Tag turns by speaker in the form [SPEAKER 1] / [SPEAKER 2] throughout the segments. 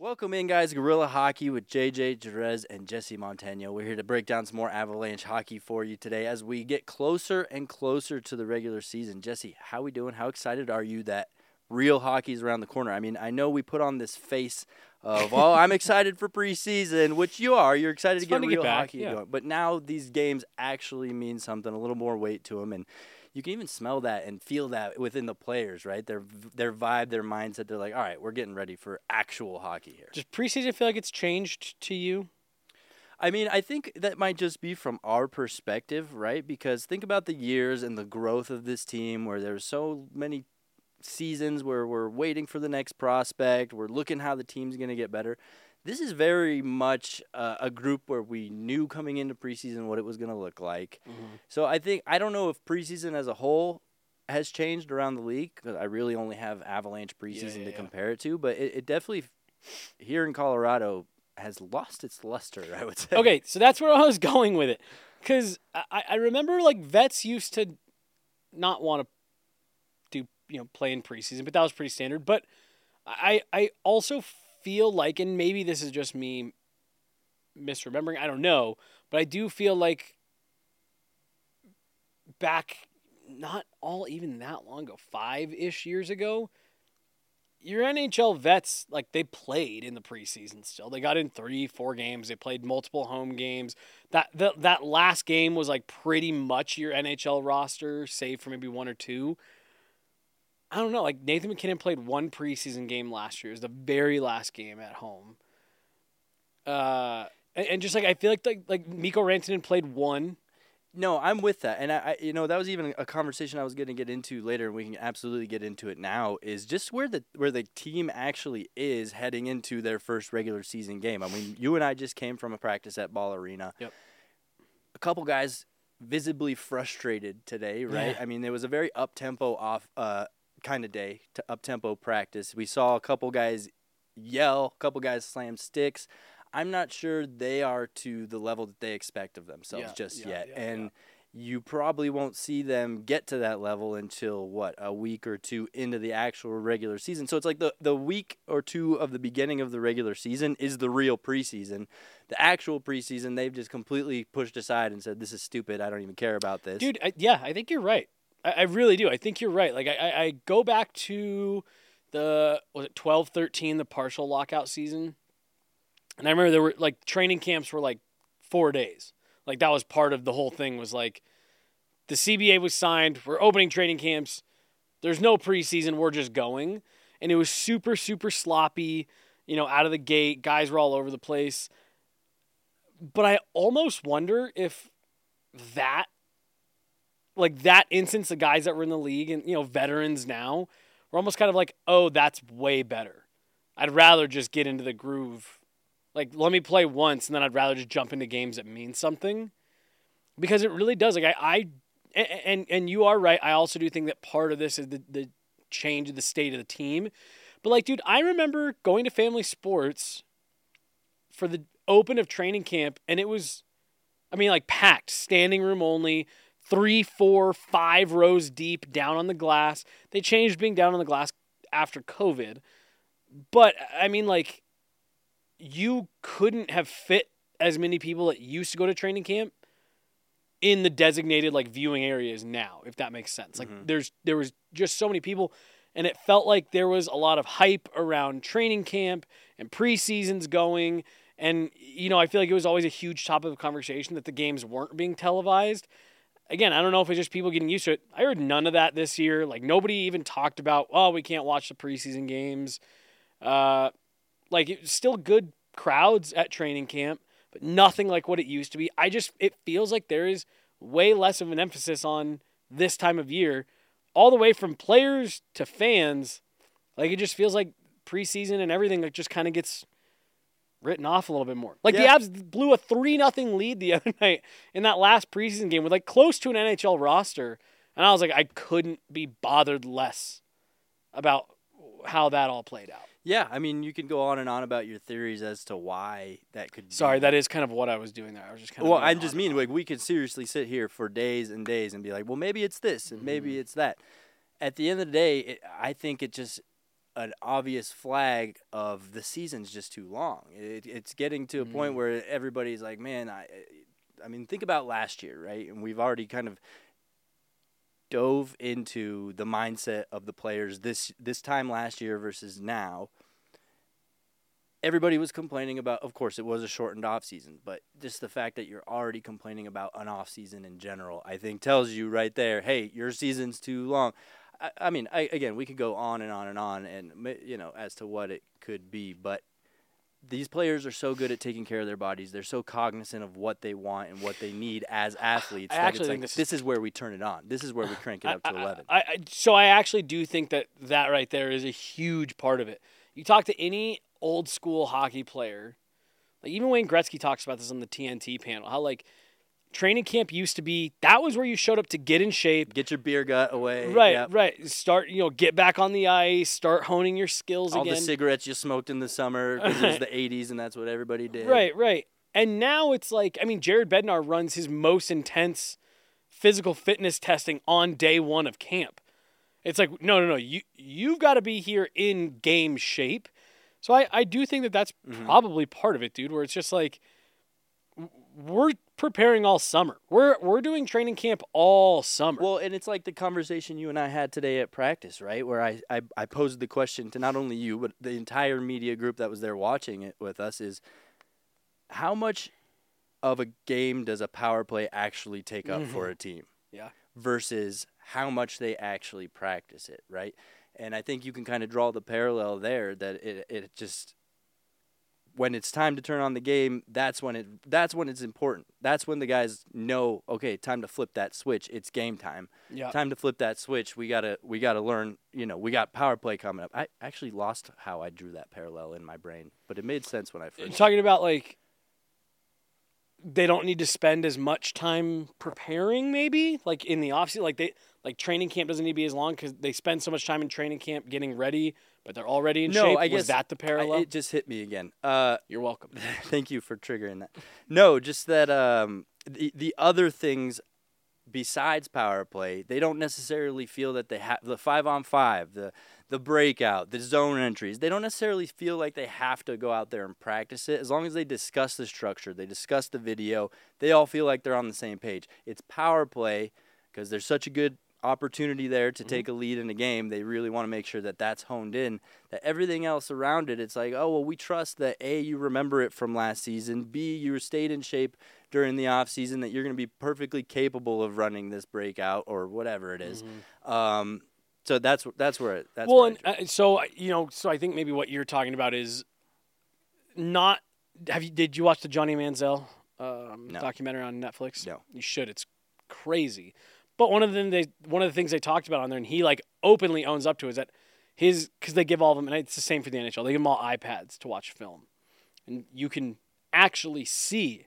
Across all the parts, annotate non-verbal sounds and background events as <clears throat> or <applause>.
[SPEAKER 1] Welcome in, guys. Guerilla Hockey with JJ Jerez and Jesse Montano. We're here to break down some more Avalanche hockey for you today as we get closer and closer to the regular season. Jesse, how we doing? How excited are you that real hockey is around the corner? I mean, I know we put on this face of, "Oh, I'm <laughs> excited for preseason," which you are. You're excited to get
[SPEAKER 2] to get
[SPEAKER 1] real
[SPEAKER 2] back,
[SPEAKER 1] hockey
[SPEAKER 2] yeah.
[SPEAKER 1] going. But now these games actually mean something, a little more weight to them, and you can even smell that and feel that within the players, right? Their their vibe, their mindset. They're like, "All right, we're getting ready for actual hockey here."
[SPEAKER 2] Does preseason feel like it's changed to you?
[SPEAKER 1] I mean, I think that might just be from our perspective, right? Because think about the years and the growth of this team where there's so many seasons where we're waiting for the next prospect, we're looking how the team's going to get better. This is very much uh, a group where we knew coming into preseason what it was going to look like. So I think I don't know if preseason as a whole has changed around the league because I really only have Avalanche preseason
[SPEAKER 2] yeah,
[SPEAKER 1] to
[SPEAKER 2] yeah.
[SPEAKER 1] compare it to, but it, it definitely here in Colorado has lost its luster. I would say.
[SPEAKER 2] Okay, so that's where I was <laughs> going with it, because I, I remember like vets used to not want to do you know play in preseason, but that was pretty standard. But I I also feel like, and maybe this is just me misremembering, I don't know, but I do feel like back not all even that long ago, five ish years ago, your NHL vets like they played in the preseason still. They got in three, four games. They played multiple home games. That that that last game was like pretty much your NHL roster, save for maybe one or two. I don't know. Like Nathan MacKinnon played one preseason game last year. It was the very last game at home. Uh, and, and just like I feel like like like Mikko Rantanen played one.
[SPEAKER 1] No, I'm with that, and I, I, you know, that was even a conversation I was going to get into later, and we can absolutely get into it now. Is just where the where the team actually is heading into their first regular season game. I mean, you and I just came from a practice at Ball Arena.
[SPEAKER 2] Yep.
[SPEAKER 1] A couple guys visibly frustrated today, right?
[SPEAKER 2] Yeah.
[SPEAKER 1] I mean, it was a very up tempo off uh, kind of day, to up tempo practice. We saw a couple guys yell, a couple guys slam sticks. I'm not sure they are to the level that they expect of themselves
[SPEAKER 2] Yeah,
[SPEAKER 1] just
[SPEAKER 2] yeah,
[SPEAKER 1] yet.
[SPEAKER 2] yeah,
[SPEAKER 1] and you probably won't see them get to that level until what a week or two into the actual regular season. So it's like the the week or two of the beginning of the regular season is the real preseason. The actual preseason they've just completely pushed aside and said this is stupid. I don't even care about this.
[SPEAKER 2] Dude, I, yeah, I think you're right. I, I really do. I think you're right. Like I, I, go back to the was it 12, 13, the partial lockout season, and I remember there were like training camps were like four days. Like that was part of the whole thing. Was like the CBA was signed. We're opening training camps. There's no preseason. We're just going, and it was super super sloppy. You know, out of the gate, guys were all over the place. But I almost wonder if that like that instance, the guys that were in the league and you know veterans now, were almost kind of like, oh, that's way better. I'd rather just get into the groove. Like, let me play once, and then I'd rather just jump into games that mean something, because it really does. Like, I, I and and you are right. I also do think that part of this is the the change of the state of the team. But like, dude, I remember going to family sports for the open of training camp, and it was, I mean, like packed, standing room only, three, four, five rows deep down on the glass. They changed being down on the glass after COVID. But I mean, like, you couldn't have fit as many people that used to go to training camp in the designated like viewing areas now, if that makes sense. Like, mm-hmm. there's there was just so many people, and it felt like there was a lot of hype around training camp and preseasons going. And you know, I feel like it was always a huge topic of conversation that the games weren't being televised again, I don't know if it's just people getting used to it. I heard none of that this year. Like nobody even talked about, oh, we can't watch the preseason games. Uh, like it's still good crowds at training camp, but nothing like what it used to be. I just it feels like there is way less of an emphasis on this time of year, all the way from players to fans. Like it just feels like preseason and everything like just kind of gets written off a little bit more. Like the Avs blew a three nothing lead the <laughs> other night in that last preseason game with like close to an NHL roster, and I was like, I couldn't be bothered less about how that all played out.
[SPEAKER 1] Yeah, I mean, you can go on and on about your theories as to why that could.
[SPEAKER 2] Sorry,
[SPEAKER 1] be.
[SPEAKER 2] that is kind of what I was doing there. I was just kind of.
[SPEAKER 1] Well,
[SPEAKER 2] going
[SPEAKER 1] I just mean like we could seriously sit here for days and days and be like, well, maybe it's this and maybe
[SPEAKER 2] Mm-hmm.
[SPEAKER 1] it's that. At the end of the day, it, I think it just an obvious flag of the season's just too long. It, it's getting to a point
[SPEAKER 2] Mm.
[SPEAKER 1] where everybody's like, man, I, I mean, think about last year, right? And we've already kind of dove into the mindset of the players this this time last year versus now. Everybody was complaining about, of course, it was a shortened off season, but just the fact that you're already complaining about an off season in general, I think tells you right there, hey, your season's too long. I, I mean, I, again, we could go on and on and on, and you know, as to what it could be, but these players are so good at taking care of their bodies. They're so cognizant of what they want and what they need as <sighs> athletes.
[SPEAKER 2] I actually think
[SPEAKER 1] like,
[SPEAKER 2] this is-
[SPEAKER 1] this is where we turn it on. This is where we <sighs> crank it up to
[SPEAKER 2] I-
[SPEAKER 1] eleven.
[SPEAKER 2] I, I, so I actually do think that that right there is a huge part of it. You talk to any old school hockey player, like even Wayne Gretzky talks about this on the TNT panel. How like training camp used to be that was where you showed up to get in shape.
[SPEAKER 1] Get your beer gut away.
[SPEAKER 2] Right,
[SPEAKER 1] Yep.
[SPEAKER 2] right. Start, you know, get back on the ice, start honing your skills
[SPEAKER 1] All
[SPEAKER 2] again.
[SPEAKER 1] the cigarettes you smoked in the summer because it was the <laughs> '80s and that's what everybody did.
[SPEAKER 2] Right, right. And now it's like, I mean, Jared Bednar runs his most intense physical fitness testing on day one of camp. It's like, no, no, no. You you've got to be here in game shape. So I, I do think that that's
[SPEAKER 1] Mm-hmm.
[SPEAKER 2] probably part of it, dude. Where it's just like we're preparing all summer. We're we're doing training camp all summer.
[SPEAKER 1] Well, and it's like the conversation you and I had today at practice, right? Where I, I, I posed the question to not only you, but the entire media group that was there watching it with us is how much of a game does a power play actually take up for mm-hmm. a team?
[SPEAKER 2] Yeah.
[SPEAKER 1] Versus how much they actually practice it, right? And I think you can kind of draw the parallel there that it, it just when it's time to turn on the game, that's when it that's when it's important. That's when the guys know, okay, time to flip that switch. It's game time.
[SPEAKER 2] yeah.
[SPEAKER 1] Time to flip that switch. We gotta we gotta learn. You know, we got power play coming up. I actually lost how I drew that parallel in my brain, but it made sense when I first.
[SPEAKER 2] talking about like they don't need to spend as much time preparing maybe like in the offseason like they like training camp doesn't need to be as long because they spend so much time in training camp getting ready but they're already in
[SPEAKER 1] No,
[SPEAKER 2] shape
[SPEAKER 1] I
[SPEAKER 2] was
[SPEAKER 1] guess
[SPEAKER 2] that the
[SPEAKER 1] I-
[SPEAKER 2] parallel
[SPEAKER 1] it just hit me again. Uh,
[SPEAKER 2] you're welcome <laughs>
[SPEAKER 1] Thank you for triggering that. No, just that um, the the other things besides power play, they don't necessarily feel that they have the five on five, the the breakout, the zone entries. They don't necessarily feel like they have to go out there and practice it. As long as they discuss the structure, they discuss the video, they all feel like they're on the same page. It's power play because there's such a good opportunity there to take a lead in a game. They really want to make sure that that's honed in. That everything else around it, it's like, oh well, we trust that a you remember it from last season. B you stayed in shape during the off season. That you're going to be perfectly capable of running this breakout or whatever it is. Um, so that's that's where it. That's
[SPEAKER 2] well
[SPEAKER 1] where
[SPEAKER 2] and uh, so you know so i think maybe what you're talking about is not have you did you watch the johnny manziel um,
[SPEAKER 1] No.
[SPEAKER 2] documentary on netflix
[SPEAKER 1] No.
[SPEAKER 2] you should it's crazy but one of them they one of the things they talked about on there and he like openly owns up to is that his because they give all of them and it's the same for the nhl they give them all ipads to watch film. And you can actually see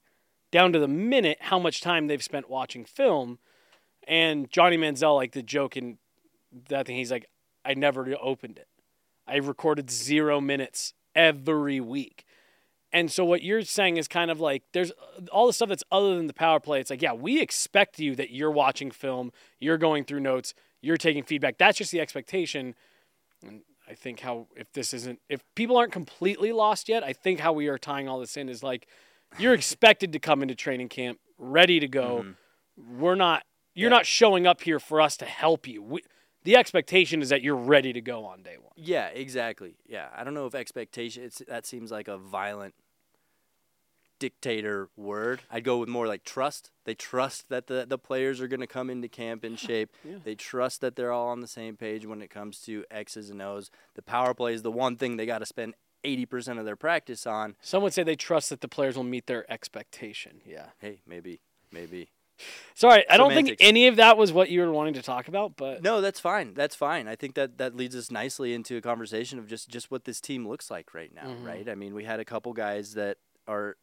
[SPEAKER 2] down to the minute how much time they've spent watching film. And johnny manziel like the joke in that thing he's like i never opened it. I recorded zero minutes every week and so what you're saying is kind of like there's uh, all the stuff that's other than the power play it's like yeah we expect you that you're watching film you're going through notes you're taking feedback. That's just the expectation. And i think how if this isn't if people aren't completely lost yet i think how we are tying all this in is like you're expected to come into training camp ready to go. Mm-hmm. We're not you're
[SPEAKER 1] Yeah.
[SPEAKER 2] not showing up here for us to help you. We, the expectation is that you're ready to go on day one
[SPEAKER 1] Yeah, exactly. Yeah, I don't know if expectation. It's that seems like a violent dictator word. I'd go with more like trust. They trust that the the players are going to come into camp in <laughs> shape.
[SPEAKER 2] Yeah.
[SPEAKER 1] They trust that they're all on the same page when it comes to X's and O's. The power play is the one thing they got to spend 80% of their practice on.
[SPEAKER 2] some would say they trust that the players will meet their expectation yeah
[SPEAKER 1] Hey, maybe maybe.
[SPEAKER 2] Sorry i don't think any of that was what you were wanting to talk about but
[SPEAKER 1] No, that's fine. That's fine. I think that that leads us nicely into a conversation of just just what this team looks like right now,
[SPEAKER 2] Mhm.
[SPEAKER 1] right? I mean, we had a couple guys that are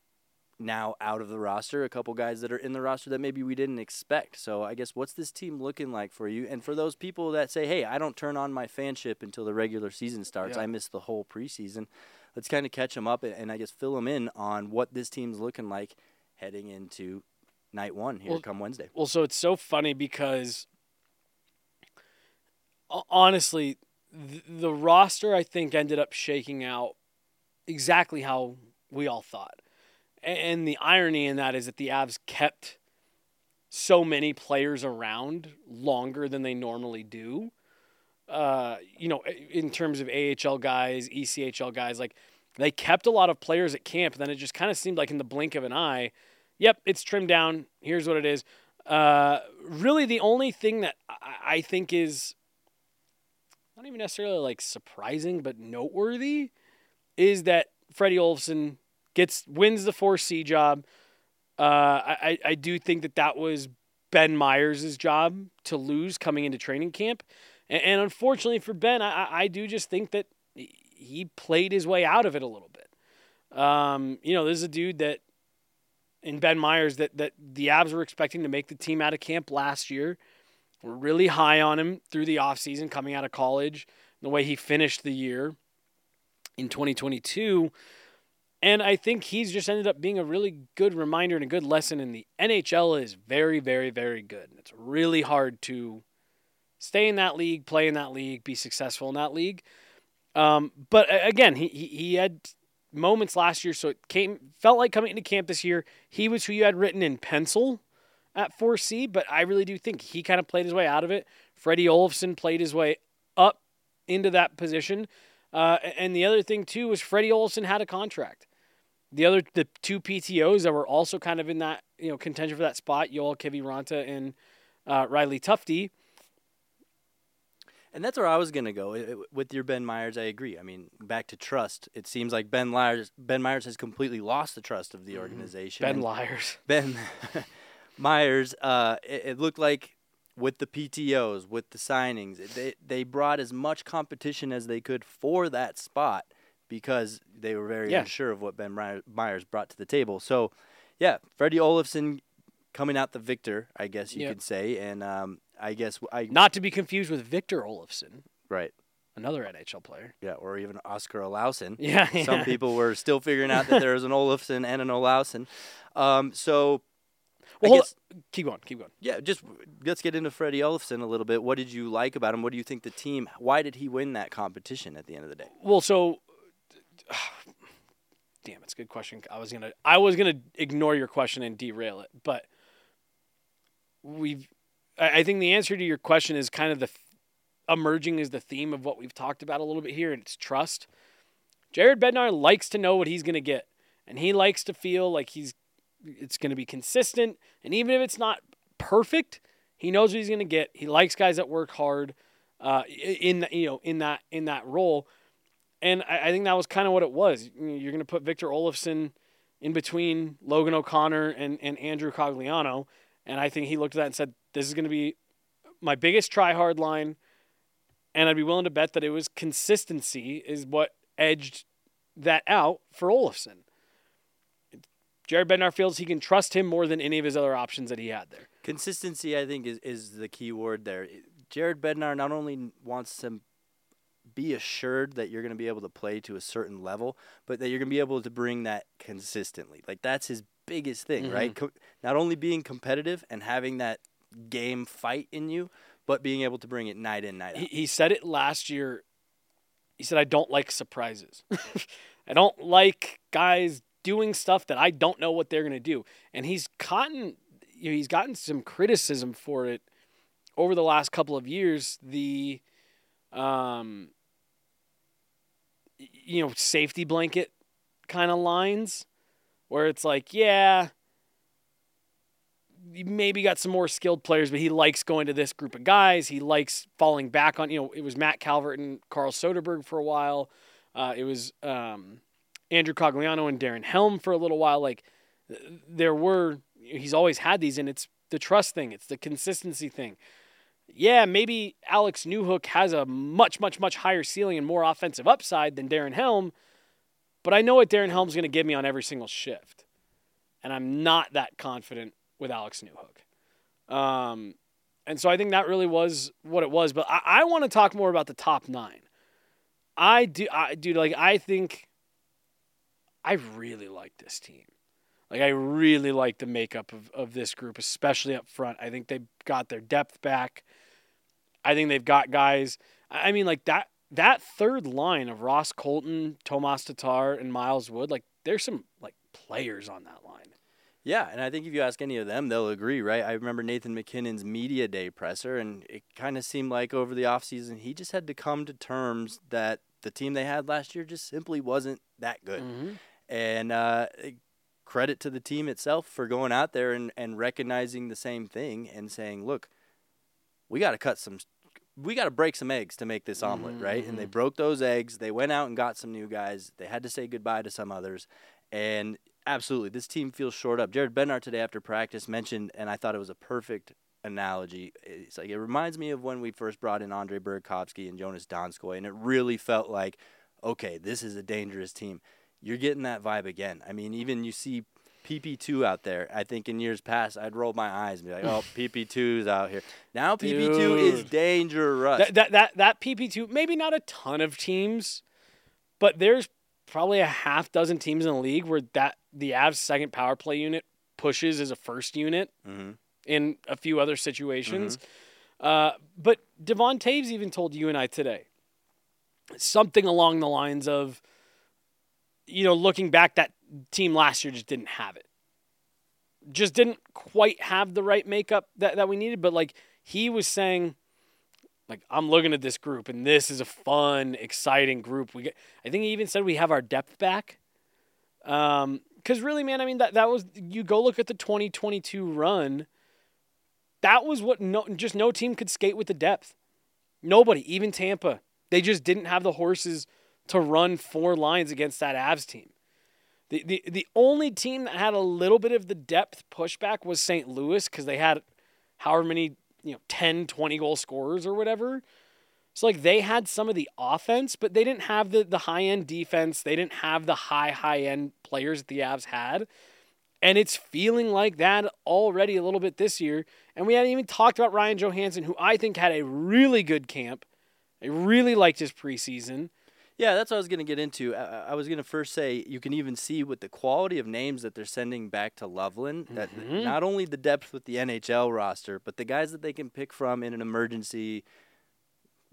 [SPEAKER 1] now out of the roster, a couple guys that are in the roster that maybe we didn't expect. So, I guess what's this team looking like for you? And for those people that say, "Hey, I don't turn on my fanship until the regular season starts.
[SPEAKER 2] Yeah.
[SPEAKER 1] I miss the whole preseason." Let's kind of catch them up and, and I guess fill them in on what this team's looking like heading into night 1 here
[SPEAKER 2] Well,
[SPEAKER 1] come Wednesday.
[SPEAKER 2] Well, so it's so funny because honestly, th- the roster I think ended up shaking out exactly how we all thought. And the irony in that is that the Avs kept so many players around longer than they normally do. Uh, you know, in terms of AHL guys, ECHL guys, like they kept a lot of players at camp. And then it just kind of seemed like in the blink of an eye, yep, it's trimmed down. Here's what it is. Uh, really, the only thing that I, think is not even necessarily like surprising, but noteworthy is that Freddie Olofsson gets wins the 4C job. Uh, I, I do think that that was Ben Meyers' job to lose coming into training camp. And, and unfortunately for Ben, I, I do just think that he played his way out of it a little bit. Um, you know, this is a dude that in Ben Meyers that, that the Avs were expecting to make the team out of camp last year. We're really high on him through the offseason coming out of college, the way he finished the year in 2022. And I think he's just ended up being a really good reminder and a good lesson in the NHL is very, very, very good. It's really hard to stay in that league, play in that league, be successful in that league. Um, but again, he, he, he had moments last year, so it came felt like coming into camp this year. He was who you had written in pencil at 4C, but I really do think he kind of played his way out of it. Freddie Olofsson played his way up into that position. Uh, and the other thing too was Freddie Olson had a contract. The other the two PTOs that were also kind of in that you know contention for that spot, Joel Kiviranta and uh, Riley Tufte.
[SPEAKER 1] And that's where I was gonna go I- I- with your Ben Meyers. I agree. I mean, back to trust. It seems like Ben Meyers Ben Meyers has completely lost the trust of the organization.
[SPEAKER 2] Ben Liars. <laughs>
[SPEAKER 1] Ben <laughs> Meyers. Uh, it, it looked like with the PTOS, with the signings, they they brought as much competition as they could for that spot because they were very
[SPEAKER 2] Yeah.
[SPEAKER 1] unsure of what Ben My- Meyers brought to the table. So, yeah, Freddie Olofsson coming out the victor, I guess you
[SPEAKER 2] Yep.
[SPEAKER 1] could say, and um, I guess I
[SPEAKER 2] Not to be confused with Victor Olofsson,
[SPEAKER 1] right.
[SPEAKER 2] another NHL player.
[SPEAKER 1] Yeah, or even Oskar Olausson. <laughs>
[SPEAKER 2] Yeah,
[SPEAKER 1] Some people were still figuring out that there was an Olofsson and an Olausson. Um, so,
[SPEAKER 2] Well,
[SPEAKER 1] I guess,
[SPEAKER 2] keep going, keep going.
[SPEAKER 1] yeah, just let's get into Freddie Olofsson a little bit. What did you like about him? What do you think the team? Why did he win that competition at the end of the day?
[SPEAKER 2] Well, so <sighs> damn, it's a good question. I was gonna I was gonna ignore your question and derail it, but we've I think the answer to your question is kind of the emerging is the theme of what we've talked about a little bit here, and it's trust. Jared Bednar likes to know what he's gonna get, and he likes to feel like he's it's gonna be consistent, and even if it's not perfect, he knows what he's gonna get. He likes guys that work hard, uh, in you know in that in that role. And I, I think that was kind of what it was. You're going to put Victor Olofsson in between Logan O'Connor and, and Andrew Cogliano. And I think he looked at that and said, this is going to be my biggest try hard line. And I'd be willing to bet that it was consistency is what edged that out for Olofsson. Jared Bednar feels he can trust him more than any of his other options that he had there.
[SPEAKER 1] Consistency, I think, is, is the key word there. Jared Bednar not only wants to be assured that you're going to be able to play to a certain level, but that you're going to be able to bring that consistently. Like that's his biggest thing, right? Mm-hmm. Co- not only being competitive and having that game fight in you, but being able to bring it night in, night out.
[SPEAKER 2] he, he said it last year. He said, I don't like surprises. <laughs> I don't like guys doing stuff that I don't know what they're going to do. And he's gotten, you know, he's gotten some criticism for it over the last couple of years. The, um, you know, safety blanket kind of lines where it's like, yeah, maybe got some more skilled players, but he likes going to this group of guys. He likes falling back on, you know, it was Matt Calvert and Carl Soderberg for a while. Uh, it was um, Andrew Cogliano and Darren Helm for a little while. Like there were, he's always had these, and it's the trust thing, it's the consistency thing. Yeah, maybe Alex Newhook has a much, much, much higher ceiling and more offensive upside than Darren Helm, but I know what Darren Helm's going to give me on every single shift. And I'm not that confident with Alex Newhook. Um, and so I think that really was what it was. But I, I want to talk more about the top nine. I do, I dude, like I think I really like this team. Like I really like the makeup of, of this group, especially up front. I think they've got their depth back. I think they've got guys. I mean, like that that third line of Ross Colton, Tomas Tatar, and Miles Wood, like there's some like players on that line.
[SPEAKER 1] Yeah, and I think if you ask any of them, they'll agree, right? I remember Nathan MacKinnon's media day presser, and it kind of seemed like over the offseason, he just had to come to terms that the team they had last year just simply wasn't that good.
[SPEAKER 2] Mm-hmm.
[SPEAKER 1] And uh, credit to the team itself for going out there and, and recognizing the same thing and saying, look, we got to cut some, we got to break some eggs to make this omelet,
[SPEAKER 2] Mm-hmm,
[SPEAKER 1] right? And they broke those eggs. They went out and got some new guys. They had to say goodbye to some others. And absolutely, this team feels short up. Jared Bednar today after practice mentioned, and I thought it was a perfect analogy. It's like it reminds me of when we first brought in Andre Burakovsky and Joonas Donskoi, and it really felt like, okay, this is a dangerous team. You're getting that vibe again. I mean, even you see PP2 out there. I think in years past, I'd roll my eyes and be like, "Oh, <laughs> PP2's out here." Now PP2 is dangerous.
[SPEAKER 2] That, that that that PP two, maybe not a ton of teams, but there's probably a half dozen teams in the league where that the Avs second power play unit pushes as a first unit
[SPEAKER 1] hmm
[SPEAKER 2] in a few other situations. Uh, but Devon Toews even told you and I today something along the lines of, you know, looking back, that team last year just didn't have it. Just didn't quite have the right makeup that, that we needed. But like he was saying, like I'm looking at this group and this is a fun, exciting group. We get, I think he even said we have our depth back. Um, because really, man, I mean that that was you go look at the 2022 run. That was what no just no team could skate with the depth. Nobody, even Tampa, they just didn't have the horses to run four lines against that Avs team. The the the only team that had a little bit of the depth pushback was St. Louis because they had however many you know 10, 20 goal scorers or whatever. So like they had some of the offense, but they didn't have the the high end defense. They didn't have the high high end players that the Avs had. And it's feeling like that already a little bit this year. And we hadn't even talked about Ryan Johansen, who I think had a really good camp. I really liked his preseason.
[SPEAKER 1] Yeah, that's what I was going to get into. I, I was going to first say you can even see with the quality of names that they're sending back to Loveland that
[SPEAKER 2] Mhm.
[SPEAKER 1] not only the depth with the NHL roster, but the guys that they can pick from in an emergency.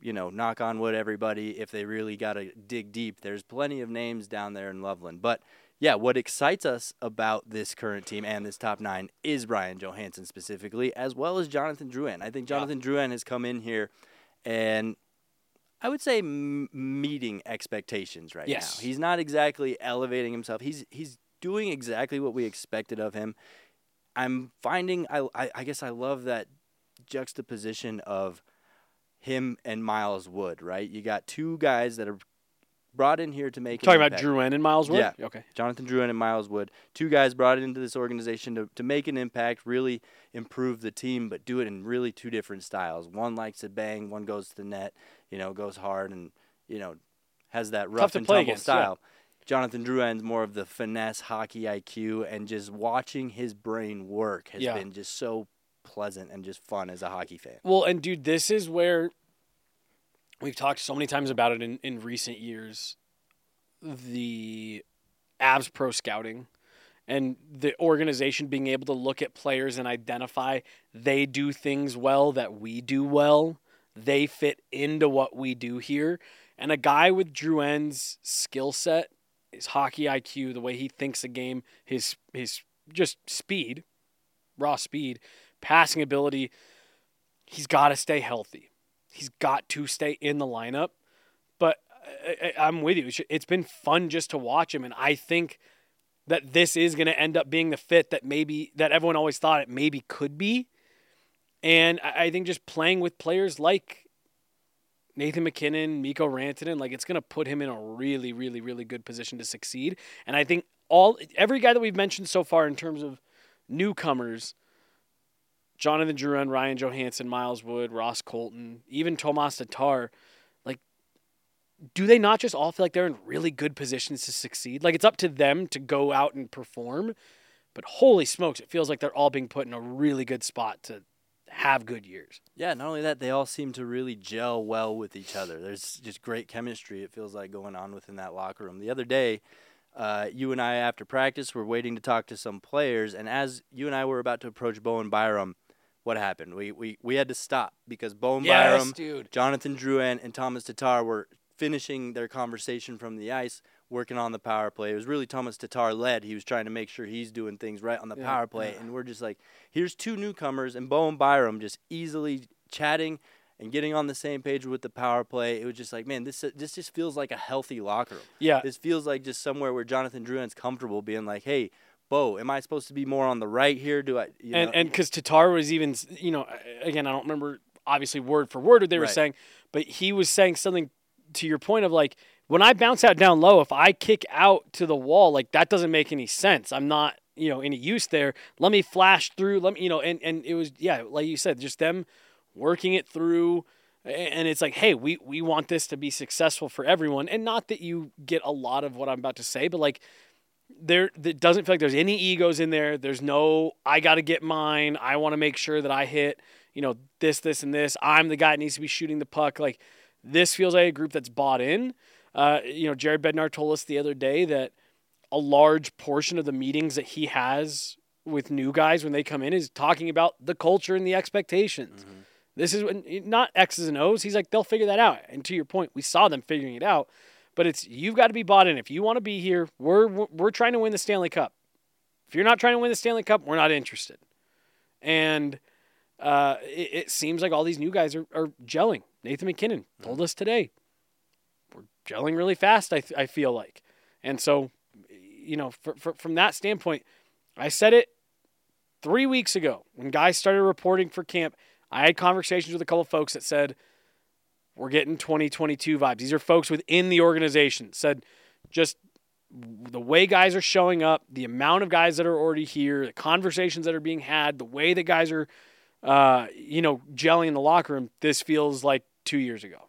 [SPEAKER 1] You know, knock on wood, everybody. If they really got to dig deep, there's plenty of names down there in Loveland. But yeah, what excites us about this current team and this top nine is Brian Johansen specifically, as well as Jonathan Drouin. I think
[SPEAKER 2] Yeah.
[SPEAKER 1] Jonathan Drouin has come in here and I would say m- meeting expectations right
[SPEAKER 2] Yes.
[SPEAKER 1] now. He's not exactly elevating himself. He's he's doing exactly what we expected of him. I'm finding I I, I guess I love that juxtaposition of him and Miles Wood. Right, you got two guys that are brought in here to make
[SPEAKER 2] Talking about. Drouin Miles Wood?
[SPEAKER 1] Yeah.
[SPEAKER 2] Okay.
[SPEAKER 1] Jonathan Drouin and Miles Wood, two guys brought into this organization to, to make an impact, really improve the team, but do it in really two different styles. One likes to bang, one goes to the net, you know, goes hard and, you know, has that rough and tumble
[SPEAKER 2] against, yeah.
[SPEAKER 1] style. Jonathan Drouin's more of the finesse hockey IQ, and just watching his brain work has
[SPEAKER 2] Yeah.
[SPEAKER 1] been just so pleasant and just fun as a hockey fan.
[SPEAKER 2] Well, and dude, this is where we've talked so many times about it in, in recent years. The Avs Pro Scouting and the organization being able to look at players and identify they do things well that we do well. They fit into what we do here. And a guy with Drouin's skill set, his hockey IQ, the way he thinks the game, his his just speed, raw speed, passing ability, he's got to stay healthy. He's got to stay in the lineup. But I, I'm with you. It's- been fun just to watch him, and I think that this is going to end up being the fit that maybe that everyone always thought it maybe could be. And I, I think just playing with players like Nathan MacKinnon, Mikko Rantanen, like it's going to put him in a really, really, really good position to succeed. And I think all every guy that we've mentioned so far in terms of newcomers, Jonathan Drouin, Ryan Johansen, Miles Wood, Ross Colton, even Tomas Tatar, like, do they not just all feel like they're in really good positions to succeed? Like, it's up to them to go out and perform, but holy smokes, it feels like they're all being put in a really good spot to have good years.
[SPEAKER 1] Yeah, not only that, they all seem to really gel well with each other. There's just great chemistry, it feels like, going on within that locker room. The other day, uh, you and I, after practice, were waiting to talk to some players, and as you and I were about to approach Bowen Byram, what happened? We, we, we had to stop because Bowen Byram,
[SPEAKER 2] dude.
[SPEAKER 1] Jonathan Drouin, and Tomas Tatar were finishing their conversation from the ice, working on the power play. It was really Tomas Tatar led. He was trying to make sure he's doing things right on the
[SPEAKER 2] Yeah,
[SPEAKER 1] power play,
[SPEAKER 2] yeah.
[SPEAKER 1] and we're just like, here's two newcomers and Bowen Byram just easily chatting and getting on the same page with the power play. It was just like, man, this this just feels like a healthy locker room.
[SPEAKER 2] Yeah.
[SPEAKER 1] This feels like just somewhere where Jonathan Drouin's comfortable being like, hey. Bo, am I supposed to be more on the right here? Do I? You
[SPEAKER 2] and
[SPEAKER 1] know,
[SPEAKER 2] and because Tatar was even, you know, again, I don't remember obviously word for word what they were
[SPEAKER 1] Right.
[SPEAKER 2] saying, but he was saying something to your point of like, when I bounce out down low, if I kick out to the wall, like that doesn't make any sense. I'm not, you know, any use there. Let me flash through. Let me, you know, and and it was yeah, like you said, just them working it through. And it's like, hey, we we want this to be successful for everyone, and not that you get a lot of what I'm about to say, but like there it doesn't feel like there's any egos in there. There's no I got to get mine. I want to make sure that I hit, you know, this this and this. I'm the guy that needs to be shooting the puck. Like this feels like a group that's bought in. Uh, you know, Jared Bednar told us the other day that a large portion of the meetings that he has with new guys when they come in is talking about the culture and the expectations. This is when not X's and O's. He's like they'll figure that out. And to your point, we saw them figuring it out. But it's you've got to be bought in. If you want to be here, we're we're trying to win the Stanley Cup. If you're not trying to win the Stanley Cup, we're not interested. And uh, it, it seems like all these new guys are, are gelling. Nathan MacKinnon told us today we're gelling really fast. I, I feel like, and so you know, for, for, from that standpoint, I said it three weeks ago when guys started reporting for camp. I had conversations with a couple folks that said we're getting 2022 vibes. These are folks within the organization said just the way guys are showing up, the amount of guys that are already here, the conversations that are being had, the way that guys are, uh, you know, gelling in the locker room. This feels like two years ago.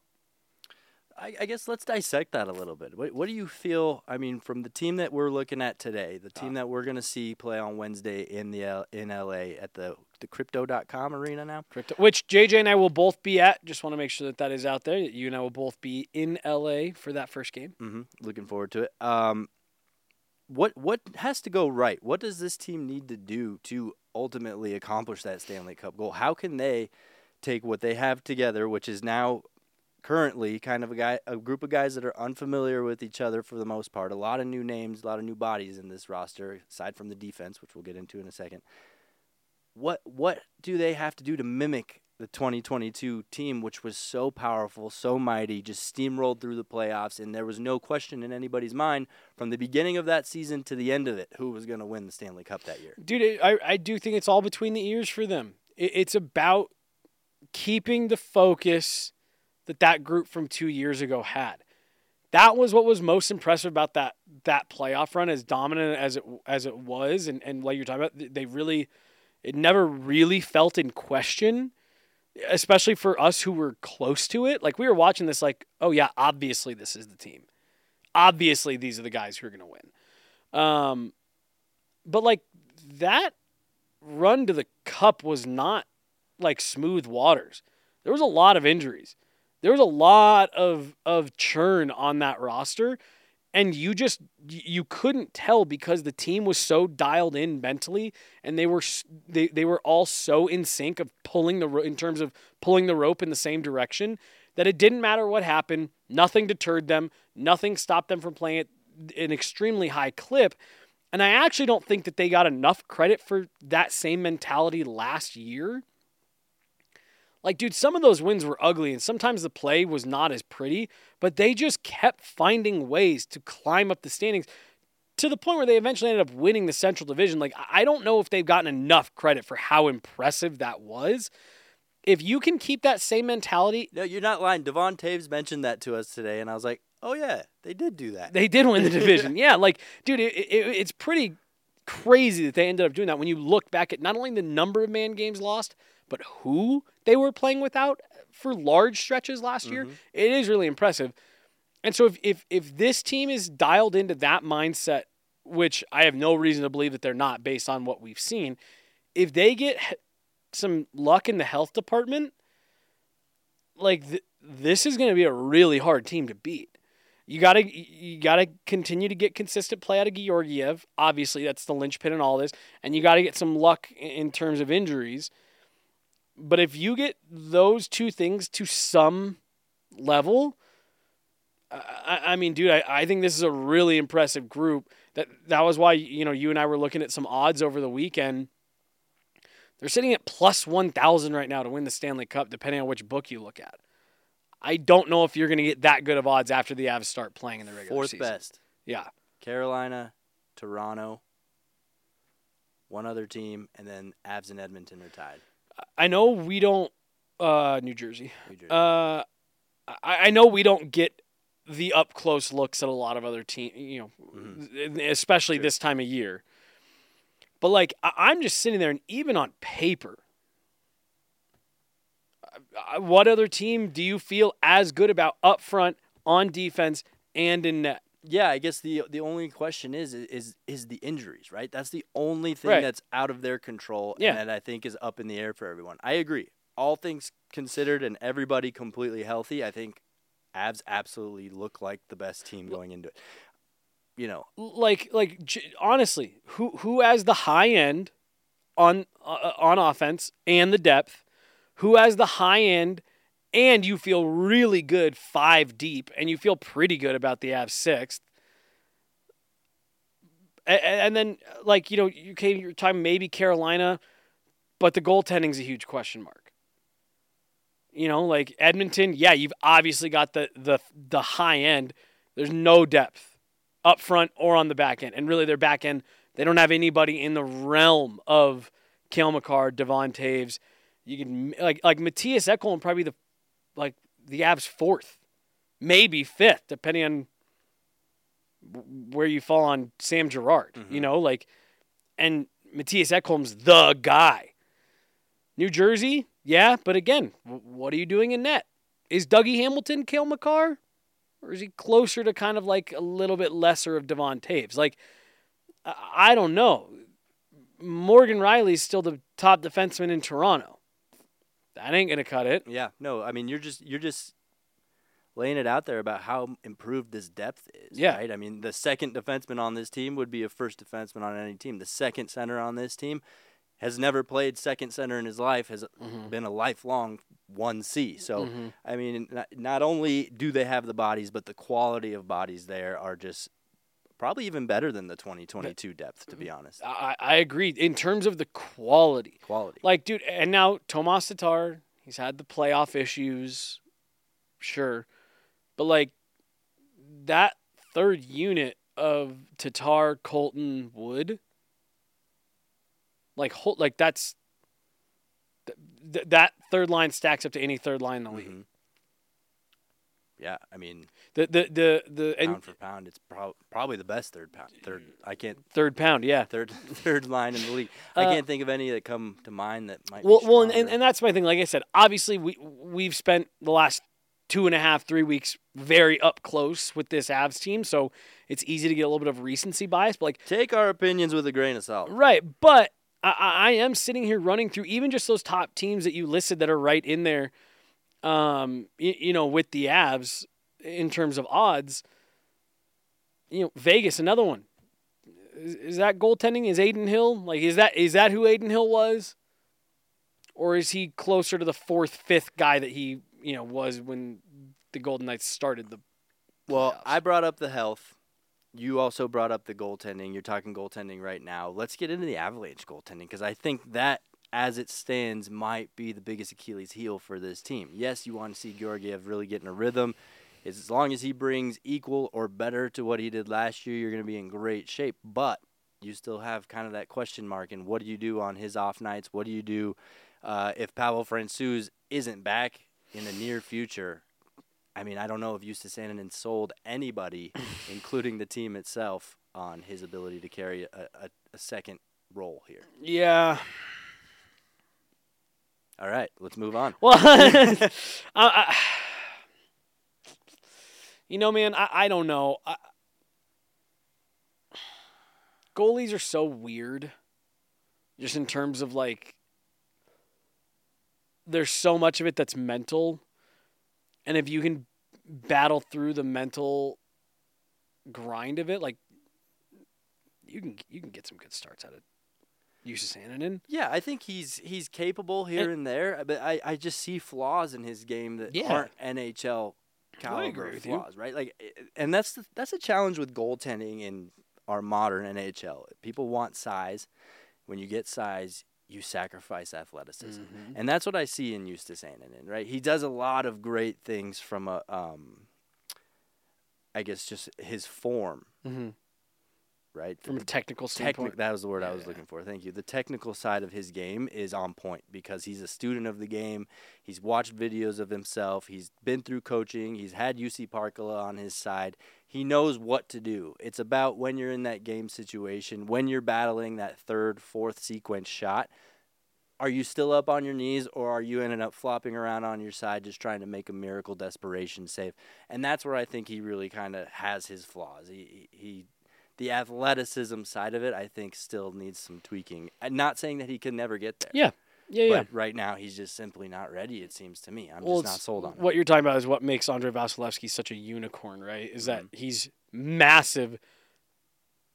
[SPEAKER 1] I, I guess let's dissect that a little bit. What, what do you feel? I mean, from the team that we're looking at today, the team that we're going to see play on Wednesday in the L, in LA at the the Crypto.com arena now.
[SPEAKER 2] Crypto, which JJ and I will both be at. Just want to make sure that that is out there. That you and I will both be in LA for that first game.
[SPEAKER 1] hmm Looking forward to it. Um, what what has to go right? What does this team need to do to ultimately accomplish that Stanley Cup goal? How can they take what they have together, which is now currently kind of a guy a group of guys that are unfamiliar with each other for the most part. A lot of new names, a lot of new bodies in this roster, aside from the defense, which we'll get into in a second. What what do they have to do to mimic the 2022 team, which was so powerful, so mighty, just steamrolled through the playoffs, and there was no question in anybody's mind from the beginning of that season to the end of it who was going to win the Stanley Cup that year.
[SPEAKER 2] Dude, I, I do think it's all between the ears for them. It, it's about keeping the focus that that group from two years ago had. That was what was most impressive about that that playoff run, as dominant as it as it was, and, and like you're talking about, they really it never really felt in question, especially for us who were close to it. Like we were watching this, like, oh yeah, obviously this is the team. Obviously these are the guys who are to win. Um, but like that run to the cup was not like smooth waters. There was a lot of injuries. There was a lot of of churn on that roster and you just you couldn't tell because the team was so dialed in mentally and they were they, they were all so in sync of pulling the in terms of pulling the rope in the same direction that it didn't matter what happened nothing deterred them nothing stopped them from playing at an extremely high clip and I actually don't think that they got enough credit for that same mentality last year like, dude, some of those wins were ugly, and sometimes the play was not as pretty, but they just kept finding ways to climb up the standings to the point where they eventually ended up winning the Central Division. Like, I don't know if they've gotten enough credit for how impressive that was. If you can keep that same mentality,
[SPEAKER 1] No, you're not lying. Devon Toews mentioned that to us today, and I was like, oh, yeah, they did do that.
[SPEAKER 2] they did win the <laughs> division. yeah, like, dude, it, it, it's pretty crazy that they ended up doing that when you look back at not only the number of man games lost, but who they were playing without for large stretches last year. Mm-hmm. It is really impressive. And so if, if if this team is dialed into that mindset, which I have no reason to believe that they're not based on what we've seen, if they get some luck in the health department, like th- this is going to be a really hard team to beat. You gotta you gotta continue to get consistent play out of Georgiev. Obviously, that's the linchpin in all this, and you gotta get some luck in terms of injuries. But if you get those two things to some level, I, I mean, dude, I, I think this is a really impressive group. That that was why you know you and I were looking at some odds over the weekend. They're sitting at plus one thousand right now to win the Stanley Cup, depending on which book you look at. I don't know if you're going to get that good of odds after the Avs start playing in the regular
[SPEAKER 1] Fourth
[SPEAKER 2] season.
[SPEAKER 1] best.
[SPEAKER 2] Yeah,
[SPEAKER 1] Carolina, Toronto, one other team, and then Avs and Edmonton are tied.
[SPEAKER 2] I know we don't. Uh, New Jersey.
[SPEAKER 1] New Jersey.
[SPEAKER 2] Uh, I, I know we don't get the up close looks at a lot of other teams, you know,
[SPEAKER 1] Mhm.
[SPEAKER 2] especially
[SPEAKER 1] Sure.
[SPEAKER 2] this time of year. But like, I, I'm just sitting there, and even on paper, what other team do you feel as good about up front, on defense, and in net?
[SPEAKER 1] Yeah, I guess the the only question is is is the injuries, right? That's the only thing
[SPEAKER 2] Right.
[SPEAKER 1] that's out of their control
[SPEAKER 2] Yeah.
[SPEAKER 1] and that I think is up in the air for everyone. I agree. All things considered and everybody completely healthy, I think Avs absolutely look like the best team going into it. You know,
[SPEAKER 2] like like honestly, who who has the high end on uh, on offense and the depth? Who has the high end and you feel really good five deep and you feel pretty good about the Avs sixth? And, then like you know you came your time maybe Carolina, but the goaltending's a huge question mark. You know, like Edmonton, yeah, you've obviously got the the the high end. There's no depth up front or on the back end. And really, their back end, they don't have anybody in the realm of Cale Makar, Devon Toews. You can like like Mattias Ekholm probably the like the Avs fourth, maybe fifth, depending on where you fall on Sam Girard. You
[SPEAKER 1] Mhm.
[SPEAKER 2] know, like and Mattias Ekholm's the guy. New Jersey, yeah, but again, what are you doing in net? Is Dougie Hamilton Cale Makar? Or is he closer to kind of like a little bit lesser of Devon Toews? Like, I don't know. Morgan Rielly's still the top defenseman in Toronto. That ain't gonna cut it.
[SPEAKER 1] yeah, no, I mean you're just you're just laying it out there about how improved this depth is,
[SPEAKER 2] Yeah.
[SPEAKER 1] right? I mean, the second defenseman on this team would be a first defenseman on any team. The second center on this team has never played second center in his life, has
[SPEAKER 2] Mhm.
[SPEAKER 1] been a lifelong 1C. So,
[SPEAKER 2] Mhm.
[SPEAKER 1] I mean, not, not only do they have the bodies, but the quality of bodies there are just probably even better than the 2022 depth, to be honest.
[SPEAKER 2] I, I agree in terms of the quality.
[SPEAKER 1] Quality.
[SPEAKER 2] Like, dude, and now Tomas Tatar, he's had the playoff issues, sure, but like that third unit of Tatar, Colton, Wood, like, hol- like that's th- th- that third line stacks up to any third line in the league.
[SPEAKER 1] Mhm. Yeah, I mean,
[SPEAKER 2] The the the the and
[SPEAKER 1] pound for pound, it's prob- probably the best third pound. Third, I can't
[SPEAKER 2] third pound, yeah.
[SPEAKER 1] third <laughs> third line in the league. I
[SPEAKER 2] Uh,
[SPEAKER 1] can't think of any that come to mind that might.
[SPEAKER 2] Well,
[SPEAKER 1] be
[SPEAKER 2] well, and, and, and that's my thing. Like I said, obviously we we've spent the last two and a half, three weeks very up close with this Avs team, so it's easy to get a little bit of recency bias. But like,
[SPEAKER 1] take our opinions with a grain of salt.
[SPEAKER 2] right? But I, I I am sitting here running through even just those top teams that you listed that are right in there. Um, you, you know, with the Avs in terms of odds. You know, Vegas, another one. Is, is that goaltending? Is Adin Hill like? Is that is that who Adin Hill was? or is he closer to the fourth, fifth guy that he you know was when the Golden Knights started the?
[SPEAKER 1] Well,
[SPEAKER 2] playoffs?
[SPEAKER 1] I brought up the health. You also brought up the goaltending. You're talking goaltending right now. Let's get into the Avalanche goaltending because I think that, as it stands, might be the biggest Achilles heel for this team. Yes, you want to see Georgiev really get in a rhythm. As long as he brings equal or better to what he did last year, you're going to be in great shape. But you still have kind of that question mark. And what do you do on his off nights? What do you do uh, if Pavel Francouz isn't back in the near future? I mean, I don't know if Justus Annunen sold anybody, <laughs> including the team itself, on his ability to carry a, a, a second role here.
[SPEAKER 2] Yeah.
[SPEAKER 1] All right, let's move on.
[SPEAKER 2] Well, <laughs> I, I, you know, man, I, I don't know. I, goalies are so weird, just in terms of like, there's so much of it that's mental, and if you can battle through the mental grind of it, like, you can you can get some good starts out of Justus Annunen.
[SPEAKER 1] Yeah, I think he's he's capable here and, there, but I, I just see flaws in his game that
[SPEAKER 2] Yeah.
[SPEAKER 1] aren't NHL caliber of
[SPEAKER 2] with you.
[SPEAKER 1] flaws, right? Like, and that's the, that's a challenge with goaltending in our modern NHL. People want size. When you get size, you sacrifice athleticism,
[SPEAKER 2] Mm-hmm.
[SPEAKER 1] and that's what I see in Justus Annunen, right? He does a lot of great things from a, um, I guess, just his form,
[SPEAKER 2] hmm
[SPEAKER 1] right?
[SPEAKER 2] From a technical
[SPEAKER 1] technic
[SPEAKER 2] standpoint.
[SPEAKER 1] that was the word I was
[SPEAKER 2] yeah.
[SPEAKER 1] looking for. Thank you. The technical side of his game is on point because he's a student of the game. He's watched videos of himself. He's been through coaching. He's had Jussi Parkkila on his side. He knows what to do. It's about when you're in that game situation, when you're battling that third, fourth sequence shot. Are you still up on your knees or are you ending up flopping around on your side just trying to make a miracle desperation save? And that's where I think he really kind of has his flaws. He, he he the athleticism side of it, I think, still needs some tweaking. I'm not saying that he can never get there.
[SPEAKER 2] Yeah. Yeah, yeah.
[SPEAKER 1] But right now, he's just simply not ready. It seems to me. I'm
[SPEAKER 2] well,
[SPEAKER 1] just not sold on it.
[SPEAKER 2] what you're talking about is what makes Andrei Vasilevskiy such a unicorn, right? Is that
[SPEAKER 1] Mm-hmm.
[SPEAKER 2] he's massive,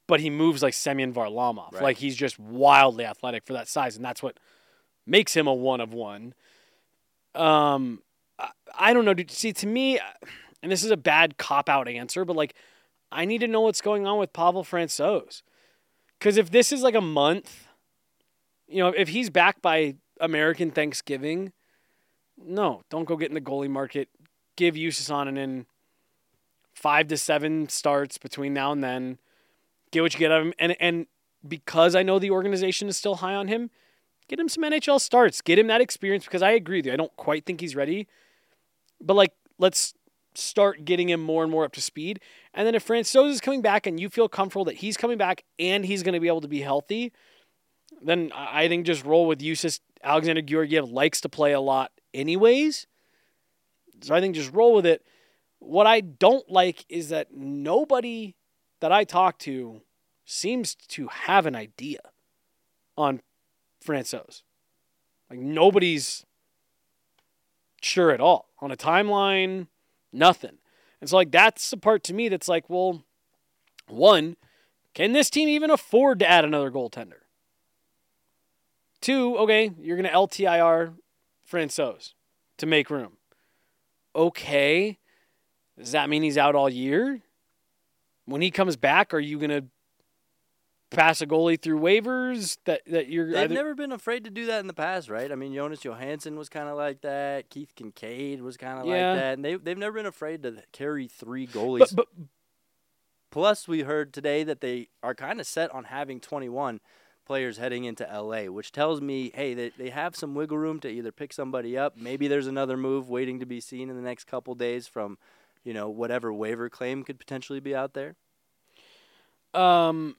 [SPEAKER 2] but he moves like Semyon Varlamov.
[SPEAKER 1] Right.
[SPEAKER 2] Like he's just wildly athletic for that size, and that's what makes him a one of one. Um, I, I don't know. See, to me, and this is a bad cop out answer, but like, I need to know what's going on with Pavel Francouz, because if this is like a month, you know, if he's back by American Thanksgiving no, don't go get in the goalie market. Give in five to seven starts between now and then. Get what you get out of him. And and because I know the organization is still high on him, get him some NHL starts. Get him that experience because I agree with you. I don't quite think he's ready. But like let's start getting him more and more up to speed. And then if Francouz is coming back and you feel comfortable that he's coming back and he's going to be able to be healthy, then I think just roll with Justus. Alexander Georgiev likes to play a lot anyways. So I think just roll with it. What I don't like is that nobody that I talk to seems to have an idea on Francouz. Like nobody's sure at all on a timeline, nothing. And so like that's the part to me that's like, well, one, can this team even afford to add another goaltender? Two, okay, you're going to LTIR Francouz to make room. Okay. Does that mean he's out all year? When he comes back, are you going to pass a goalie through waivers that, that you're
[SPEAKER 1] They've never been afraid to do that in the past, right? I mean, Jonas Johansson was kind of like that. Keith Kinkaid was kind of
[SPEAKER 2] Yeah.
[SPEAKER 1] like that. And they, they've never been afraid to carry three goalies.
[SPEAKER 2] but, but
[SPEAKER 1] Plus, we heard today that they are kind of set on having 21 players heading into LA, which tells me, hey, they, they have some wiggle room to either pick somebody up. Maybe there's another move waiting to be seen in the next couple days from, you know, whatever waiver claim could potentially be out there.
[SPEAKER 2] Um.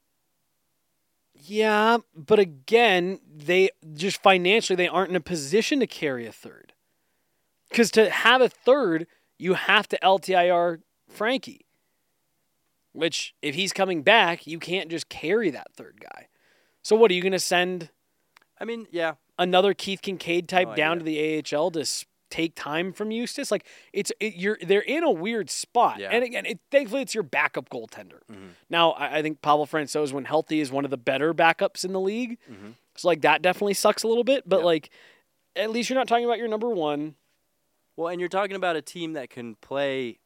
[SPEAKER 2] Yeah, but again, they just financially they aren't in a position to carry a third. Because to have a third, you have to LTIR Frankie. Which, if he's coming back, you can't just carry that third guy. So what are you going to send
[SPEAKER 1] I mean, yeah,
[SPEAKER 2] another Keith Kinkaid type down to the AHL to take time from Justus? Like it's it, you're they're in a weird spot.
[SPEAKER 1] Yeah.
[SPEAKER 2] And again, it, thankfully it's your backup goaltender.
[SPEAKER 1] Mhm.
[SPEAKER 2] Now I, I think Pavel Francouz, when healthy, is one of the better backups in the league.
[SPEAKER 1] Mhm.
[SPEAKER 2] So like that definitely sucks a little bit. But like at least you're not talking about your number one.
[SPEAKER 1] Well, and you're talking about a team that can play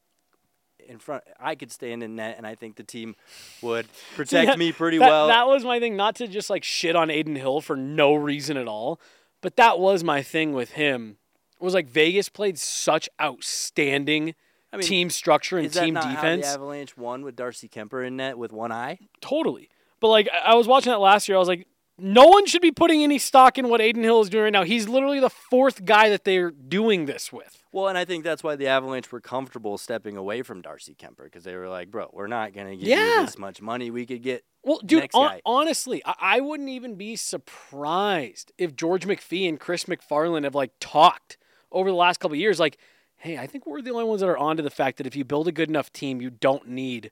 [SPEAKER 1] in front. I could stand in net, and I think the team would <laughs> protect
[SPEAKER 2] that-
[SPEAKER 1] me pretty
[SPEAKER 2] that,
[SPEAKER 1] well.
[SPEAKER 2] That was my thing. Not to just like shit on Adin Hill for no reason at all, but that was my thing with him. Was like Vegas played such outstanding
[SPEAKER 1] I mean,
[SPEAKER 2] team structure and team defense.
[SPEAKER 1] the Avalanche won with Darcy Kuemper in net with one eye?
[SPEAKER 2] Totally. But like I was watching that last year, I was like, no one should be putting any stock in what Adin Hill is doing right now. He's literally the fourth guy that they're doing this with.
[SPEAKER 1] Well, and I think that's why the Avalanche were comfortable stepping away from Darcy Kuemper because they were like, "Bro, we're not gonna give
[SPEAKER 2] Yeah.
[SPEAKER 1] you this much money. We could get
[SPEAKER 2] Well, dude,
[SPEAKER 1] guy.
[SPEAKER 2] honestly, I-, I wouldn't even be surprised if George McPhee and Chris MacFarland have like talked over the last couple of years. Like, hey, I think we're the only ones that are onto the fact that if you build a good enough team, you don't need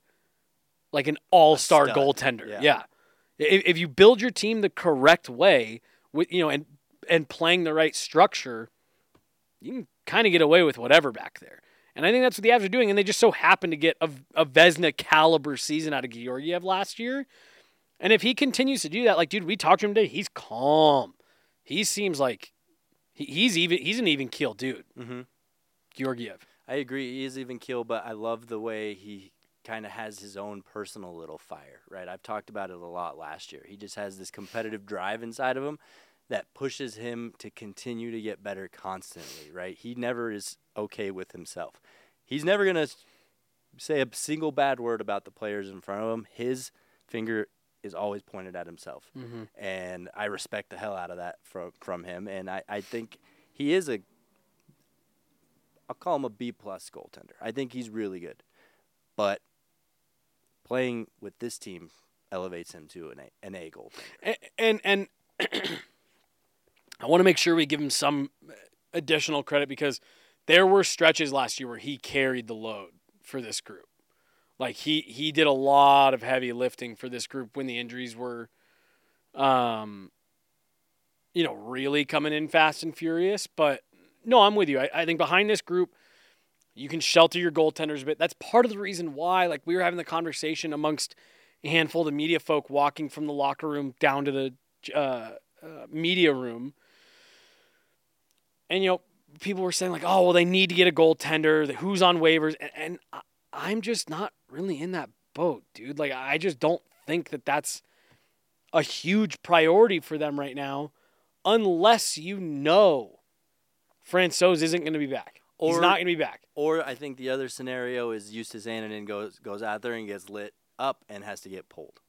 [SPEAKER 2] like an all-star goaltender.
[SPEAKER 1] Yeah.
[SPEAKER 2] Yeah. If, if you build your team the correct way with you know and and playing the right structure, you can kind of get away with whatever back there. And I think that's what the Avs are doing. And they just so happened to get a, a Vezina caliber season out of Georgiev last year. And if he continues to do that, like, dude, we talked to him today. He's calm. He seems like he, he's even. He's an even keel dude,
[SPEAKER 1] hmm
[SPEAKER 2] Georgiev.
[SPEAKER 1] I agree. He is even keel, but I love the way he kind of has his own personal little fire, right? I've talked about it a lot last year. He just has this competitive drive inside of him that pushes him to continue to get better constantly, right? He never is okay with himself. He's never going to say a single bad word about the players in front of him. His finger is always pointed at himself.
[SPEAKER 2] Mm-hmm.
[SPEAKER 1] And I respect the hell out of that from from him. And I, I think he is a I'll call him a B plus goaltender. I think he's really good. But playing with this team elevates him to an A, an A goaltender.
[SPEAKER 2] And and, and <clears throat> I want to make sure we give him some additional credit because there were stretches last year where he carried the load for this group. Like he he did a lot of heavy lifting for this group when the injuries were um you know, really coming in fast and furious. But no, I'm with you. I, I think behind this group, you can shelter your goaltenders a bit. That's part of the reason why, like we were having the conversation amongst a handful of the media folk walking from the locker room down to the uh, uh, media room. And, you know, people were saying, like, oh, well, they need to get a goaltender. Who's on waivers? And, and I'm just not really in that boat, dude. Like, I just don't think that that's a huge priority for them right now unless you know Francouz isn't going to be back. Or, He's not going to be back.
[SPEAKER 1] Or I think the other scenario is Justus Annunen goes goes out there and gets lit up and has to get pulled.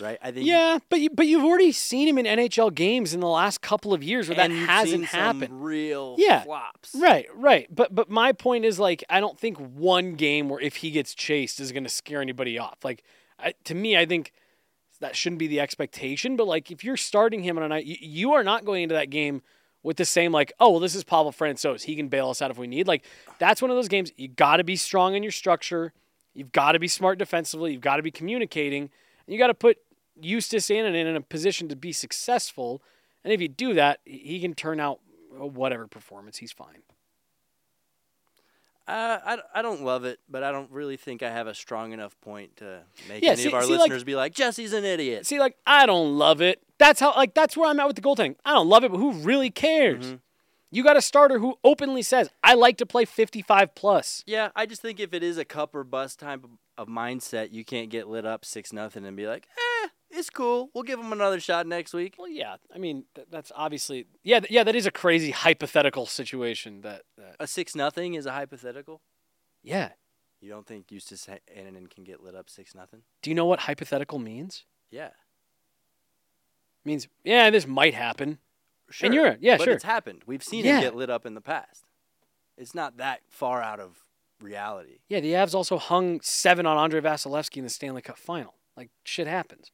[SPEAKER 1] Right? I think
[SPEAKER 2] Yeah, but you, but you've already seen him in NHL games in the last couple of years where that hasn't happened.
[SPEAKER 1] real
[SPEAKER 2] yeah,
[SPEAKER 1] flops.
[SPEAKER 2] Right, right. But but my point is like I don't think one game where if he gets chased is going to scare anybody off. Like I, to me, I think that shouldn't be the expectation. But like if you're starting him on a night, you, you are not going into that game with the same like, oh well, this is Pavel Francouz. He can bail us out if we need. Like that's one of those games you got to be strong in your structure. You've got to be smart defensively. You've got to be communicating. And you got to put Justus Annunen in a position to be successful. And if you do that, he can turn out whatever performance. He's fine.
[SPEAKER 1] Uh, I, I don't love it, but I don't really think I have a strong enough point to make yeah, any see, of our see, listeners like, be like, Jesse's an idiot.
[SPEAKER 2] See, like, I don't love it. That's how, like, that's where I'm at with the goaltending. I don't love it, but who really cares? Mm-hmm. You got a starter who openly says, I like to play 55 plus.
[SPEAKER 1] Yeah, I just think if it is a cup or bust type of, of mindset, you can't get lit up 6 nothing and be like, eh, it's cool. We'll give him another shot next week.
[SPEAKER 2] Well, yeah. I mean, th- that's obviously yeah, th- yeah. That is a crazy hypothetical situation. That, that
[SPEAKER 1] a six nothing is a hypothetical.
[SPEAKER 2] Yeah.
[SPEAKER 1] You don't think Justus Annunen can get lit up six nothing?
[SPEAKER 2] Do you know what hypothetical means?
[SPEAKER 1] Yeah.
[SPEAKER 2] It means yeah, this might happen.
[SPEAKER 1] Sure.
[SPEAKER 2] And you're yeah,
[SPEAKER 1] but
[SPEAKER 2] sure.
[SPEAKER 1] It's happened. We've seen yeah. it get lit up in the past. It's not that far out of reality.
[SPEAKER 2] Yeah, the Avs also hung seven on Andrei Vasilevskiy in the Stanley Cup final. Like shit happens.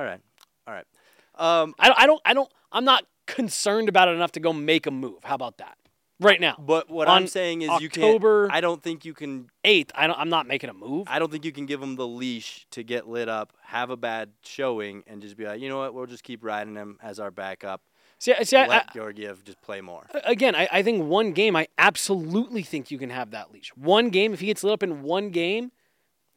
[SPEAKER 1] All right, all right. Um,
[SPEAKER 2] I, I don't, I don't, I'm not concerned about it enough to go make a move. How about that? Right now.
[SPEAKER 1] But what
[SPEAKER 2] On
[SPEAKER 1] I'm saying is,
[SPEAKER 2] October
[SPEAKER 1] you can't. I don't think you can.
[SPEAKER 2] Eighth. I don't, I'm not making a move.
[SPEAKER 1] I don't think you can give them the leash to get lit up, have a bad showing, and just be like, you know what, we'll just keep riding him as our backup.
[SPEAKER 2] See, see,
[SPEAKER 1] Let
[SPEAKER 2] I,
[SPEAKER 1] Georgiev just play more.
[SPEAKER 2] Again, I, I think one game, I absolutely think you can have that leash. One game, if he gets lit up in one game,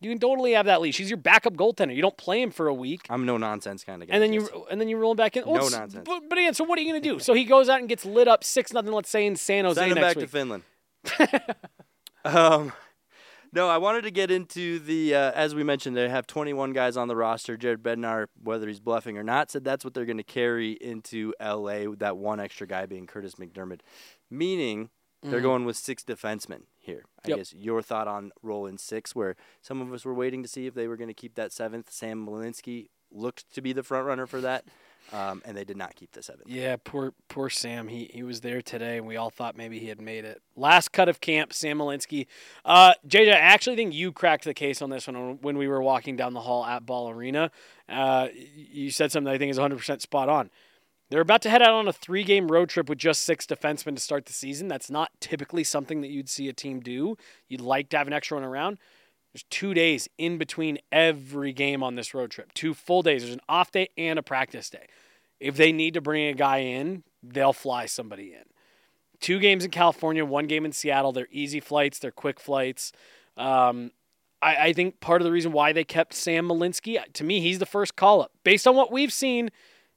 [SPEAKER 2] you can totally have that leash. He's your backup goaltender. You don't play him for a week.
[SPEAKER 1] I'm no nonsense kind of guy.
[SPEAKER 2] And then you and then you roll him back in.
[SPEAKER 1] no nonsense.
[SPEAKER 2] But, but again, so what are you going to do? so he goes out and gets lit up six nothing. Let's say in San Jose
[SPEAKER 1] Send him back
[SPEAKER 2] week.
[SPEAKER 1] to Finland. <laughs> um, no, I wanted to get into the uh, as we mentioned. They have 21 guys on the roster. Jared Bednar, whether he's bluffing or not, said that's what they're going to carry into LA. That one extra guy being Kurtis MacDermid, meaning they're
[SPEAKER 2] Mhm.
[SPEAKER 1] going with six defensemen here. I
[SPEAKER 2] Yep.
[SPEAKER 1] guess your thought on rolling six, where some of us were waiting to see if they were going to keep that seventh. Sam Malinski looked to be the front runner for that, um, and they did not keep the seventh.
[SPEAKER 2] Yeah, poor poor Sam. He he was there today, and we all thought maybe he had made it. Last cut of camp, Sam Malinski. Uh, JJ, I actually think you cracked the case on this one when we were walking down the hall at Ball Arena. Uh, you said something I think is 100% spot on. They're about to head out on a three game road trip with just six defensemen to start the season. That's not typically something that you'd see a team do. You'd like to have an extra one around. There's two days in between every game on this road trip, two full days. There's an off day and a practice day. If they need to bring a guy in, they'll fly somebody in. Two games in California, one game in Seattle. They're easy flights, they're quick flights. Um, I, I think part of the reason why they kept Sam Malinski, to me, he's the first call up. Based on what we've seen,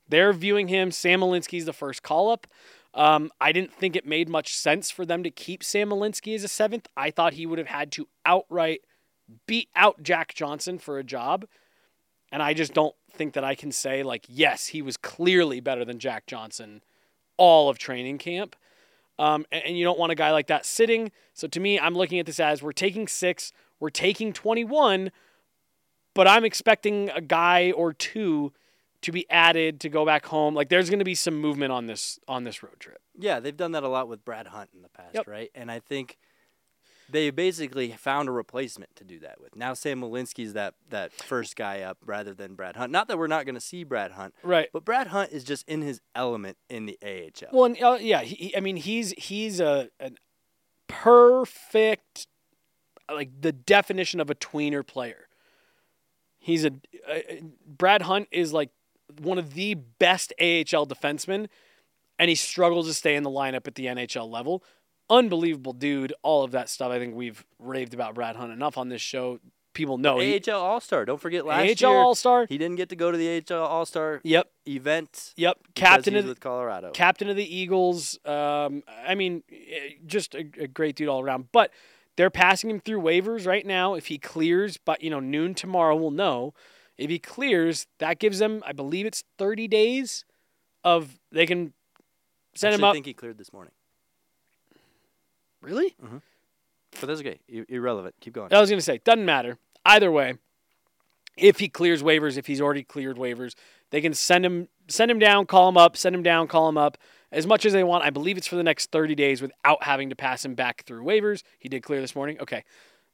[SPEAKER 2] they're viewing him. Sam Malinski's the first call up. Um, I didn't think it made much sense for them to keep Sam Malinski as a seventh. I thought he would have had to outright beat out Jack Johnson for a job. And I just don't think that I can say, like, yes, he was clearly better than Jack Johnson all of training camp. Um, and, and you don't want a guy like that sitting. So to me, I'm looking at this as we're taking six, we're taking 21, but I'm expecting a guy or two to be added to go back home. Like there's going to be some movement on this on this road trip.
[SPEAKER 1] Yeah, they've done that a lot with Brad Hunt in the past,
[SPEAKER 2] Yep.
[SPEAKER 1] right? And I think they basically found a replacement to do that with. Now Sam Malinski's that that first guy up rather than Brad Hunt. Not that we're not going to see Brad Hunt,
[SPEAKER 2] Right.
[SPEAKER 1] but Brad Hunt is just in his element in the AHL.
[SPEAKER 2] Well, and, uh, yeah, he, I mean, he's he's a an perfect, like the definition of a tweener player. He's a uh, Brad Hunt is like one of the best AHL defensemen, and he struggles to stay in the lineup at the NHL level. Unbelievable dude. All of that stuff. I think we've raved about Brad Hunt enough on this show. People know he,
[SPEAKER 1] AHL All Star. Don't forget last year.
[SPEAKER 2] AHL
[SPEAKER 1] year
[SPEAKER 2] All Star.
[SPEAKER 1] he didn't get to go to the AHL All Star
[SPEAKER 2] Yep,
[SPEAKER 1] event.
[SPEAKER 2] yep. Captain of the,
[SPEAKER 1] with Colorado.
[SPEAKER 2] captain of the Eagles. Um, I mean, eh, just a, a great dude all around. But they're passing him through waivers right now. If he clears, but you know, noon tomorrow, we'll know. If he clears, that gives them, I believe it's 30 days of they can send
[SPEAKER 1] Actually,
[SPEAKER 2] him up.
[SPEAKER 1] I think he cleared this morning,
[SPEAKER 2] really? Mm-hmm.
[SPEAKER 1] but that's okay. I- irrelevant. Keep going.
[SPEAKER 2] I was going to say, doesn't matter. Either way, if he clears waivers, if he's already cleared waivers, they can send him send him down, call him up, send him down, call him up as much as they want. I believe it's for the next 30 days without having to pass him back through waivers. He did clear this morning. Okay.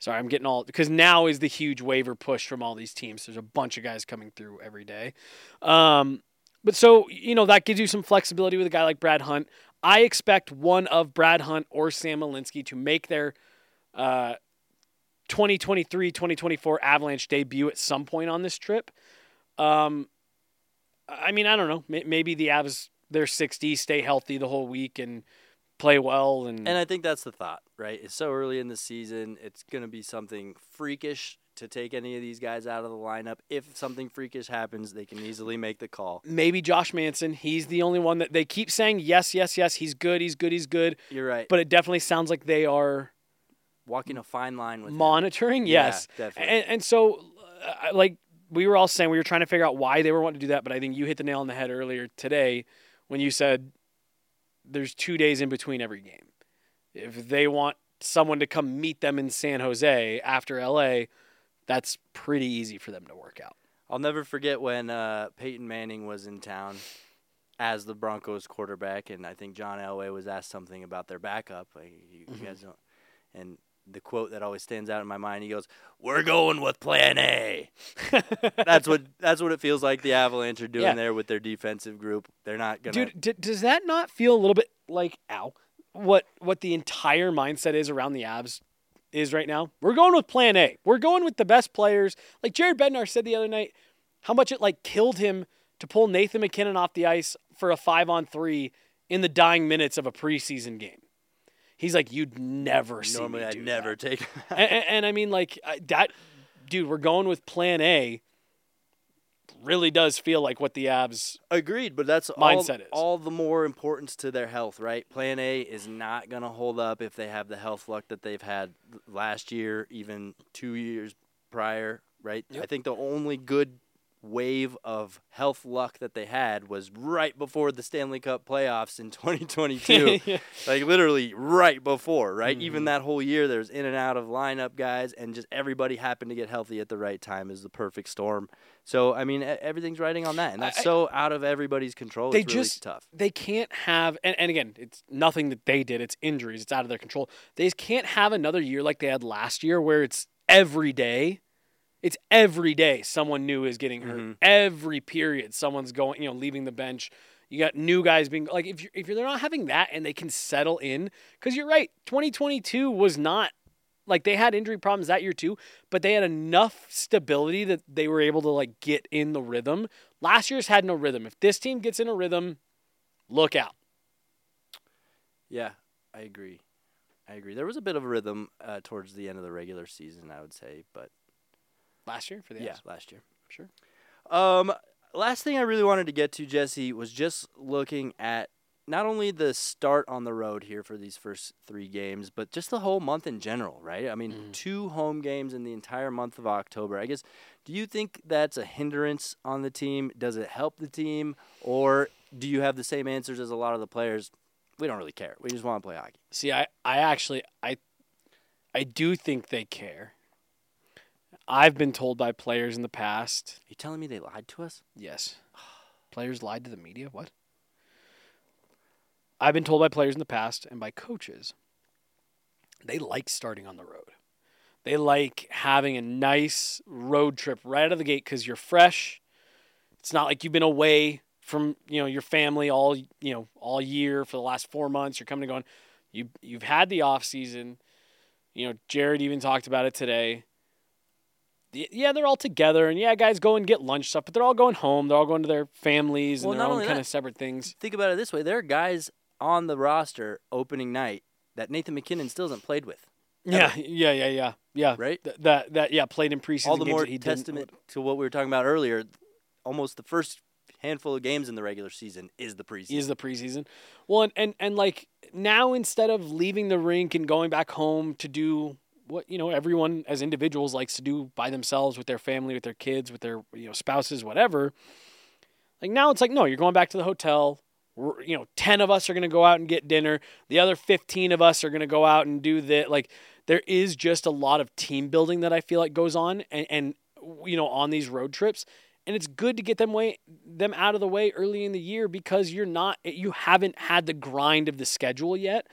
[SPEAKER 2] Sorry, I'm getting all because now is the huge waiver push from all these teams. There's a bunch of guys coming through every day. Um, but so, you know, that gives you some flexibility with a guy like Brad Hunt. I expect one of Brad Hunt or Sam Malinski to make their uh, 2023 2024 Avalanche debut at some point on this trip. Um, I mean, I don't know. Maybe the Avs, they're 60, stay healthy the whole week and play well. And,
[SPEAKER 1] And I think that's the thought, right? It's so early in the season. It's going to be something freakish to take any of these guys out of the lineup. If something freakish happens, they can easily make the call.
[SPEAKER 2] maybe Josh Manson. He's the only one that they keep saying, yes, yes, yes, he's good, he's good, he's good.
[SPEAKER 1] You're right.
[SPEAKER 2] But it definitely sounds like they are
[SPEAKER 1] Walking a fine line with him.
[SPEAKER 2] monitoring.
[SPEAKER 1] Yeah,
[SPEAKER 2] Yes.
[SPEAKER 1] definitely.
[SPEAKER 2] And, and so, uh, like, we were all saying, we were trying to figure out why they were wanting to do that, but I think you hit the nail on the head earlier today when you said there's two days in between every game. If they want someone to come meet them in San Jose after LA, that's pretty easy for them to work out.
[SPEAKER 1] I'll never forget when uh, Peyton Manning was in town as the Broncos quarterback, and I think John Elway was asked something about their backup. Like, you, you
[SPEAKER 2] Mm-hmm.
[SPEAKER 1] guys don't, and the quote that always stands out in my mind, he goes, "We're going with Plan A." <laughs> that's what that's what it feels like the Avalanche are doing
[SPEAKER 2] Yeah.
[SPEAKER 1] there with their defensive group. They're not gonna.
[SPEAKER 2] Dude, d- does that not feel a little bit like ow? What what the entire mindset is around the Avs is right now? We're going with Plan A. We're going with the best players. Like Jared Bednar said the other night, how much it like killed him to pull Nathan MacKinnon off the ice for a five on three in the dying minutes of a preseason game. He's like, you'd never see
[SPEAKER 1] Normally,
[SPEAKER 2] me
[SPEAKER 1] I'd
[SPEAKER 2] do
[SPEAKER 1] never
[SPEAKER 2] that."
[SPEAKER 1] take. <laughs>
[SPEAKER 2] and, and, and I mean, like I- that, dude. We're going with Plan A. Really does feel like what the Avs.
[SPEAKER 1] Agreed, but that's
[SPEAKER 2] Mindset
[SPEAKER 1] all,
[SPEAKER 2] is.
[SPEAKER 1] all the more importance to their health, right? Plan A is not going to hold up if they have the health luck that they've had last year, even two years prior, right? I think the only good wave of health luck that they had was right before the Stanley Cup playoffs in <laughs> 2022. <laughs> like literally right before, right? Even
[SPEAKER 2] Mhm.
[SPEAKER 1] that whole year, there's in and out of lineup guys, and just everybody happened to get healthy at the right time is the perfect storm. So I mean, everything's riding on that, and that's
[SPEAKER 2] I-
[SPEAKER 1] so out of everybody's control.
[SPEAKER 2] They
[SPEAKER 1] it's really
[SPEAKER 2] just-
[SPEAKER 1] tough.
[SPEAKER 2] they can't have and, and again it's nothing that they did it's injuries it's out of their control they just can't have another year like they had last year where it's every day it's every day someone new is getting hurt
[SPEAKER 1] Mhm.
[SPEAKER 2] every period someone's going you know leaving the bench you got new guys being like if you're, if you're they're not having that and they can settle in because you're right 2022 was not like they had injury problems that year too but they had enough stability that they were able to like get in the rhythm last year's had no rhythm if this team gets in a rhythm look out
[SPEAKER 1] Yeah, I agree. I agree. There was a bit of a rhythm uh, towards the end of the regular season, I would say, but
[SPEAKER 2] last year for the
[SPEAKER 1] yeah, last year.
[SPEAKER 2] sure
[SPEAKER 1] Um, last thing I really wanted to get to, Jesse, was just looking at not only the start on the road here for these first three games, but just the whole month in general, right? I mean,
[SPEAKER 2] Mhm.
[SPEAKER 1] two home games in the entire month of October. I guess, do you think that's a hindrance on the team? Does it help the team? Or do you have the same answers as a lot of the players? We don't really care. We just want to play hockey.
[SPEAKER 2] See, I, I actually I I do think they care. I've been told by players in the past.
[SPEAKER 1] You telling me they lied to us?
[SPEAKER 2] Yes. Players lied to the media? What? I've been told by players in the past and by coaches they like starting on the road. They like having a nice road trip right out of the gate cuz you're fresh. It's not like you've been away from, you know, your family all, you know, all year for the last 4 months. You're coming and going. You you've had the off season. You know, Jared even talked about it today. Yeah, they're all together, and yeah, guys go and get lunch stuff, but they're all going home. They're all going to their families
[SPEAKER 1] Well,
[SPEAKER 2] and their own kind
[SPEAKER 1] that-
[SPEAKER 2] of separate things.
[SPEAKER 1] Think about it this way there are guys on the roster opening night that Nathan MacKinnon still hasn't played with,
[SPEAKER 2] Yeah, yeah, yeah, yeah, yeah.
[SPEAKER 1] right?
[SPEAKER 2] Th- that that yeah played in preseason
[SPEAKER 1] all the more
[SPEAKER 2] that he didn't-
[SPEAKER 1] testament to what we were talking about earlier. Almost the first handful of games in the regular season is the preseason.
[SPEAKER 2] is the preseason. Well, and, and and like now instead of leaving the rink and going back home to do what you know everyone as individuals likes to do by themselves with their family, with their kids, with their you know spouses, whatever. Like now it's like no, you're going back to the hotel. We're, you know, ten of us are going to go out and get dinner. The other fifteen of us are going to go out and do that. Like there is just a lot of team building that I feel like goes on, and, and you know on these road trips and it's good to get them way them out of the way early in the year because you're not you haven't had the grind of the schedule yet.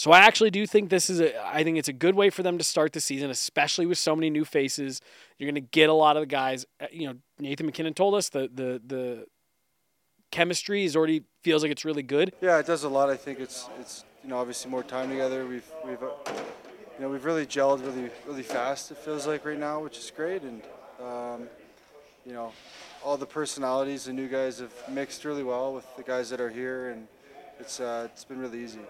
[SPEAKER 2] So I actually do think this is a I think it's a good way for them to start the season, especially with so many new faces. You're going to get a lot of the guys. uh, You know, Nathan MacKinnon told us the the the chemistry is already feels like it's really good.
[SPEAKER 3] Yeah, it does a lot. I think it's it's you know obviously more time together. We've we've uh, you know we've really gelled really really fast. It feels like right now, which is great. And um, you know all the personalities, the new guys have mixed really well with the guys that are here, and it's uh, it's been really easy.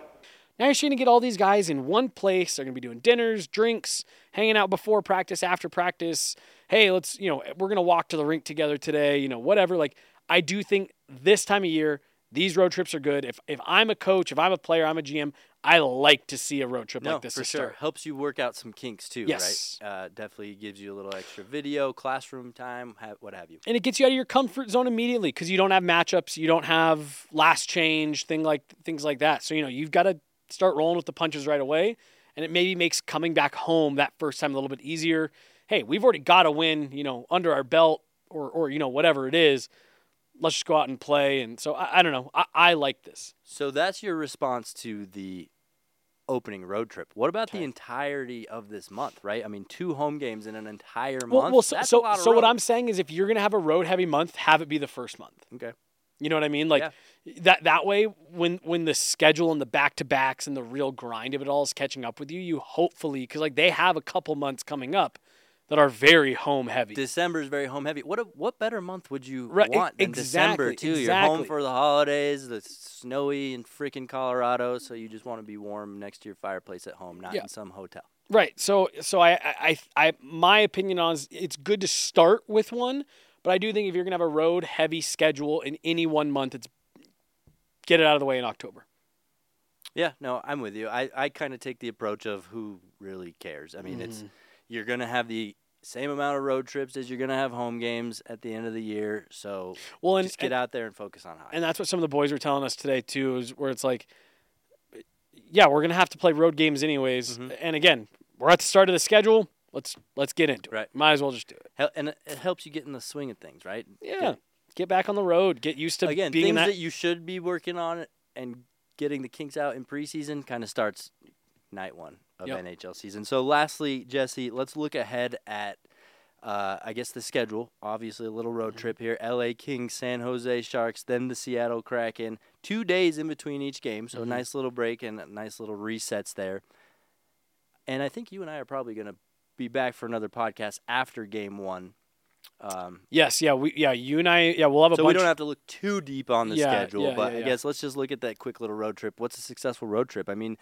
[SPEAKER 2] Now you're going to get all these guys in one place. They're going to be doing dinners, drinks, hanging out before practice, after practice. Hey, let's, you know, we're going to walk to the rink together today, you know, whatever. Like, I do think this time of year, these road trips are good. If, if I'm a coach, if I'm a player, I'm a GM, I like to see a road trip
[SPEAKER 1] no,
[SPEAKER 2] like this
[SPEAKER 1] for sure.
[SPEAKER 2] start.
[SPEAKER 1] Helps you work out some kinks too,
[SPEAKER 2] Yes.
[SPEAKER 1] right? Uh, definitely gives you a little extra video, classroom time, ha- what have you.
[SPEAKER 2] And it gets you out of your comfort zone immediately because you don't have matchups, you don't have last change, thing like things like that. So you know you've got to start rolling with the punches right away, and it maybe makes coming back home that first time a little bit easier. Hey, we've already got a win, you know, under our belt, or or you know whatever it is. Let's just go out and play. And so I, I don't know. I, I like this.
[SPEAKER 1] So that's your response to the opening road trip. What about
[SPEAKER 2] Okay.
[SPEAKER 1] the entirety of this month, right? I mean, two home games in an entire month.
[SPEAKER 2] Well, well so so,
[SPEAKER 1] a lot of
[SPEAKER 2] so what. I'm saying is, if you're gonna have a road heavy month, have it be the first month.
[SPEAKER 1] Okay.
[SPEAKER 2] You know what I mean? Like that that way when when the schedule and the back to backs and the real grind of it all is catching up with you, you hopefully cuz like they have a couple months coming up that are very home heavy.
[SPEAKER 1] December is very home heavy. What a, what better month would you
[SPEAKER 2] Right,
[SPEAKER 1] want than December
[SPEAKER 2] exactly,
[SPEAKER 1] too? You're home for the holidays. It's snowy in freaking Colorado, so you just want to be warm next to your fireplace at home, not
[SPEAKER 2] Yeah.
[SPEAKER 1] in some hotel.
[SPEAKER 2] right. So so I, I I I my opinion on is it's good to start with one, but I do think if you're going to have a road heavy schedule in any one month it's get it out of the way in October.
[SPEAKER 1] Yeah, no, I'm with you. I, I kind of take the approach of who really cares. I mean, it's
[SPEAKER 2] Mm-hmm.
[SPEAKER 1] you're gonna have the same amount of road trips as you're gonna have home games at the end of the year. So
[SPEAKER 2] Well, and
[SPEAKER 1] just get out there and focus on hockey.
[SPEAKER 2] And that's what some of the boys were telling us today too, is where it's like, yeah, we're gonna have to play road games anyways.
[SPEAKER 1] Mhm.
[SPEAKER 2] And again, we're at the start of the schedule. Let's let's get into it.
[SPEAKER 1] Right.
[SPEAKER 2] Might as well just do it.
[SPEAKER 1] Hel- and it, helps you get in the swing of things, right?
[SPEAKER 2] Yeah. Get back on the road. Get used to
[SPEAKER 1] Again,
[SPEAKER 2] being
[SPEAKER 1] things
[SPEAKER 2] that.
[SPEAKER 1] that you should be working on and getting the kinks out in preseason kind of starts night one of
[SPEAKER 2] Yep.
[SPEAKER 1] NHL season. So, lastly, Jesse, let's look ahead at, uh, I guess, the schedule. Obviously, a little
[SPEAKER 2] Mm-hmm.
[SPEAKER 1] road trip here: L.A. Kings, San Jose Sharks, then the Seattle Kraken. Two days in between each game, so
[SPEAKER 2] Mhm.
[SPEAKER 1] a nice little break and nice little resets there. And I think you and I are probably going to be back for another podcast after Game One. Um,
[SPEAKER 2] yes. Yeah. We. Yeah. You and I. Yeah. We'll have a
[SPEAKER 1] so
[SPEAKER 2] bunch.
[SPEAKER 1] we don't have to look too deep on the
[SPEAKER 2] Yeah,
[SPEAKER 1] schedule,
[SPEAKER 2] yeah,
[SPEAKER 1] but
[SPEAKER 2] yeah,
[SPEAKER 1] I guess let's just look at that quick little road trip. What's a successful road trip? I mean,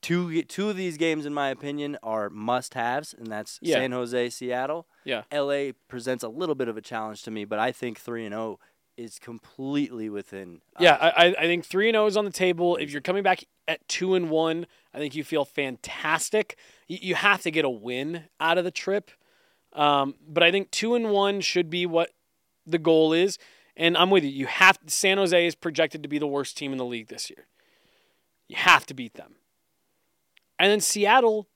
[SPEAKER 1] two two of these games, in my opinion, are must-haves, and that's
[SPEAKER 2] Yeah.
[SPEAKER 1] San Jose, Seattle.
[SPEAKER 2] Yeah.
[SPEAKER 1] LA presents a little bit of a challenge to me, but I think three and zero is completely within.
[SPEAKER 2] Yeah,
[SPEAKER 1] uh,
[SPEAKER 2] I, I- I think three and zero is on the table. If you're coming back at two and one, I think you feel fantastic. You, have to get a win out of the trip, um, but I think two and one should be what the goal is. And I'm with you. You have San Jose is projected to be the worst team in the league this year. You have to beat them. And then Seattle,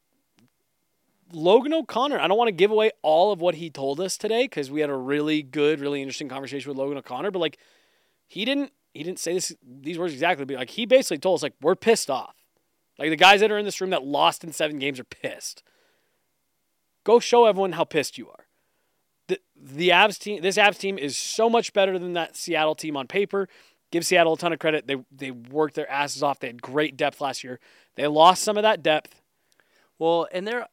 [SPEAKER 2] Logan O'Connor. I don't want to give away all of what he told us today because we had a really good, really interesting conversation with Logan O'Connor. But like, he didn't he didn't say this these words exactly, but like he basically told us like we're pissed off. Like the guys that are in this room that lost in seven games are pissed. Go show everyone how pissed you are. The the Avs team this Avs team is so much better than that Seattle team on paper. Give Seattle a ton of credit. They they worked their asses off. They had great depth last year. They lost some of that depth.
[SPEAKER 1] Well, and they're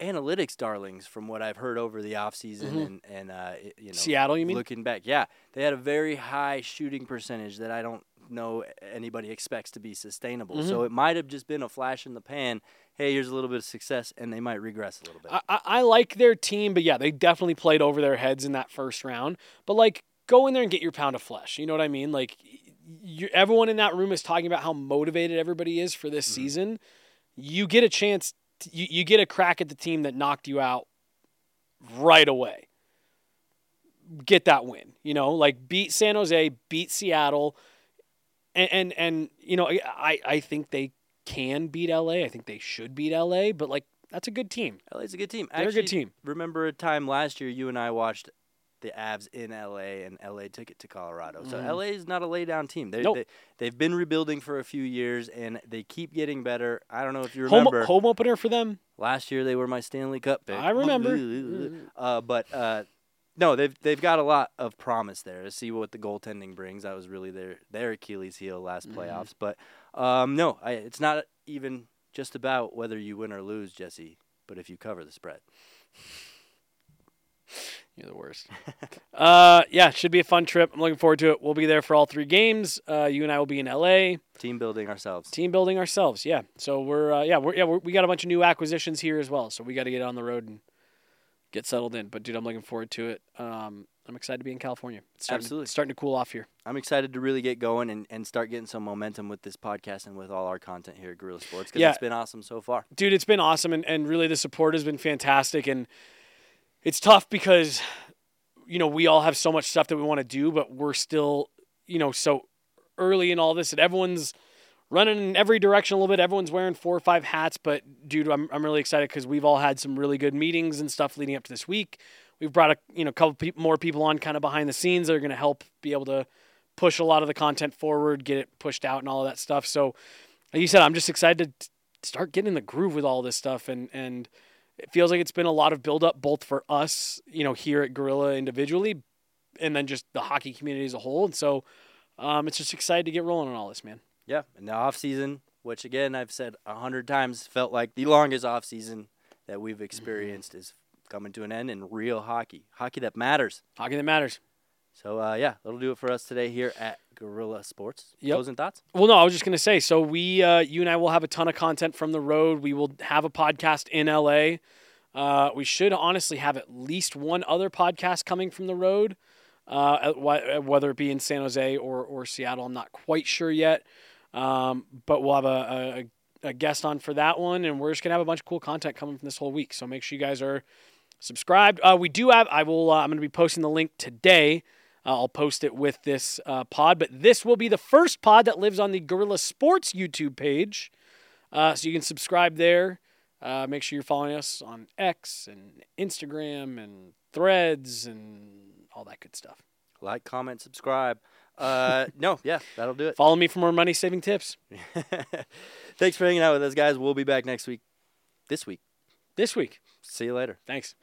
[SPEAKER 1] analytics darlings from what I've heard over the offseason
[SPEAKER 2] Mhm.
[SPEAKER 1] and and uh, you know
[SPEAKER 2] Seattle, you mean?
[SPEAKER 1] looking back, yeah, they had a very high shooting percentage that I don't know anybody expects to be sustainable.
[SPEAKER 2] Mm-hmm.
[SPEAKER 1] So it might have just been a flash in the pan. Hey, here's a little bit of success, and they might regress a little bit.
[SPEAKER 2] I, I, like their team, but yeah, they definitely played over their heads in that first round. But like, go in there and get your pound of flesh. You know what I mean? Like, you, everyone in that room is talking about how motivated everybody is for this season. You get a chance. To, you you get a crack at the team that knocked you out right away. Get that win. You know, like beat San Jose, beat Seattle, and and, and you know, I I think they can beat LA. I think they should beat LA, but like that's a good team.
[SPEAKER 1] LA's a good team.
[SPEAKER 2] They're a good team.
[SPEAKER 1] Remember a time last year you and I watched the Avs in LA and LA took it to Colorado. So
[SPEAKER 2] Mhm.
[SPEAKER 1] LA is not a lay down team. They're,
[SPEAKER 2] Nope.
[SPEAKER 1] They they've been rebuilding for a few years and they keep getting better. I don't know if you
[SPEAKER 2] Home,
[SPEAKER 1] remember
[SPEAKER 2] home opener for them.
[SPEAKER 1] last year they were my Stanley Cup pick.
[SPEAKER 2] I remember.
[SPEAKER 1] Uh, but uh, no, they've they've got a lot of promise there to see what the goaltending brings. That was really their their Achilles heel last
[SPEAKER 2] Mm-hmm.
[SPEAKER 1] playoffs. But um, no, I, it's not even just about whether you win or lose, Jesse. But if you cover the spread. <laughs>
[SPEAKER 2] You're the worst. <laughs> uh, yeah, should be a fun trip. I'm looking forward to it. We'll be there for all three games. Uh, you and I will be in LA,
[SPEAKER 1] Team building ourselves.
[SPEAKER 2] team building ourselves. Yeah, so we're uh, yeah we're yeah we're, we got a bunch of new acquisitions here as well. So we got to get on the road and get settled in. But dude, I'm looking forward to it. Um, I'm excited to be in California. It's starting
[SPEAKER 1] Absolutely.
[SPEAKER 2] to, starting to cool off here.
[SPEAKER 1] I'm excited to really get going and, and start getting some momentum with this podcast and with all our content here at Guerilla Sports because
[SPEAKER 2] Yeah.
[SPEAKER 1] it's been awesome so far.
[SPEAKER 2] dude, it's been awesome, and, and really the support has been fantastic. And it's tough because, you know, we all have so much stuff that we want to do, but we're still, you know, so early in all this, and everyone's running in every direction a little bit. Everyone's wearing four or five hats, but dude, I'm, I'm really excited because we've all had some really good meetings and stuff leading up to this week. We've brought a you know couple peop more people on kind of behind the scenes that are going to help be able to push a lot of the content forward, get it pushed out, and all of that stuff. So, like you said, I'm just excited to start getting in the groove with all this stuff, and and it feels like it's been a lot of build up both for us, you know, here at Guerilla individually, and then just the hockey community as a whole. And so, um, it's just excited to get rolling on all this, man.
[SPEAKER 1] Yeah, and the off season, which again I've said a hundred times, felt like the longest off season that we've experienced is coming to an end in real hockey, hockey that matters.
[SPEAKER 2] Hockey that matters.
[SPEAKER 1] So uh, yeah, that'll do it for us today here at Guerilla Sports.
[SPEAKER 2] Yep.
[SPEAKER 1] Closing thoughts?
[SPEAKER 2] Well, no, I was just gonna say. So we, uh, you and I, will have a ton of content from the road. We will have a podcast in LA. Uh, we should honestly have at least one other podcast coming from the road, uh, whether it be in San Jose or or Seattle. I'm not quite sure yet, um, but we'll have a, a, a guest on for that one, and we're just gonna have a bunch of cool content coming from this whole week. So make sure you guys are subscribed. Uh, we do have. I will. Uh, I'm gonna be posting the link today. Uh, I'll post it with this uh, pod, but this will be the first pod that lives on the Guerilla Sports YouTube page. Uh, so you can subscribe there. Uh, make sure you're following us on X and Instagram and Threads and all that good stuff.
[SPEAKER 1] Like, comment, subscribe. Uh, no, yeah, that'll do it.
[SPEAKER 2] Follow me for more money saving tips <laughs>
[SPEAKER 1] Thanks for hanging out with us, guys. We'll be back next week. This week.
[SPEAKER 2] this week.
[SPEAKER 1] See you later.
[SPEAKER 2] Thanks.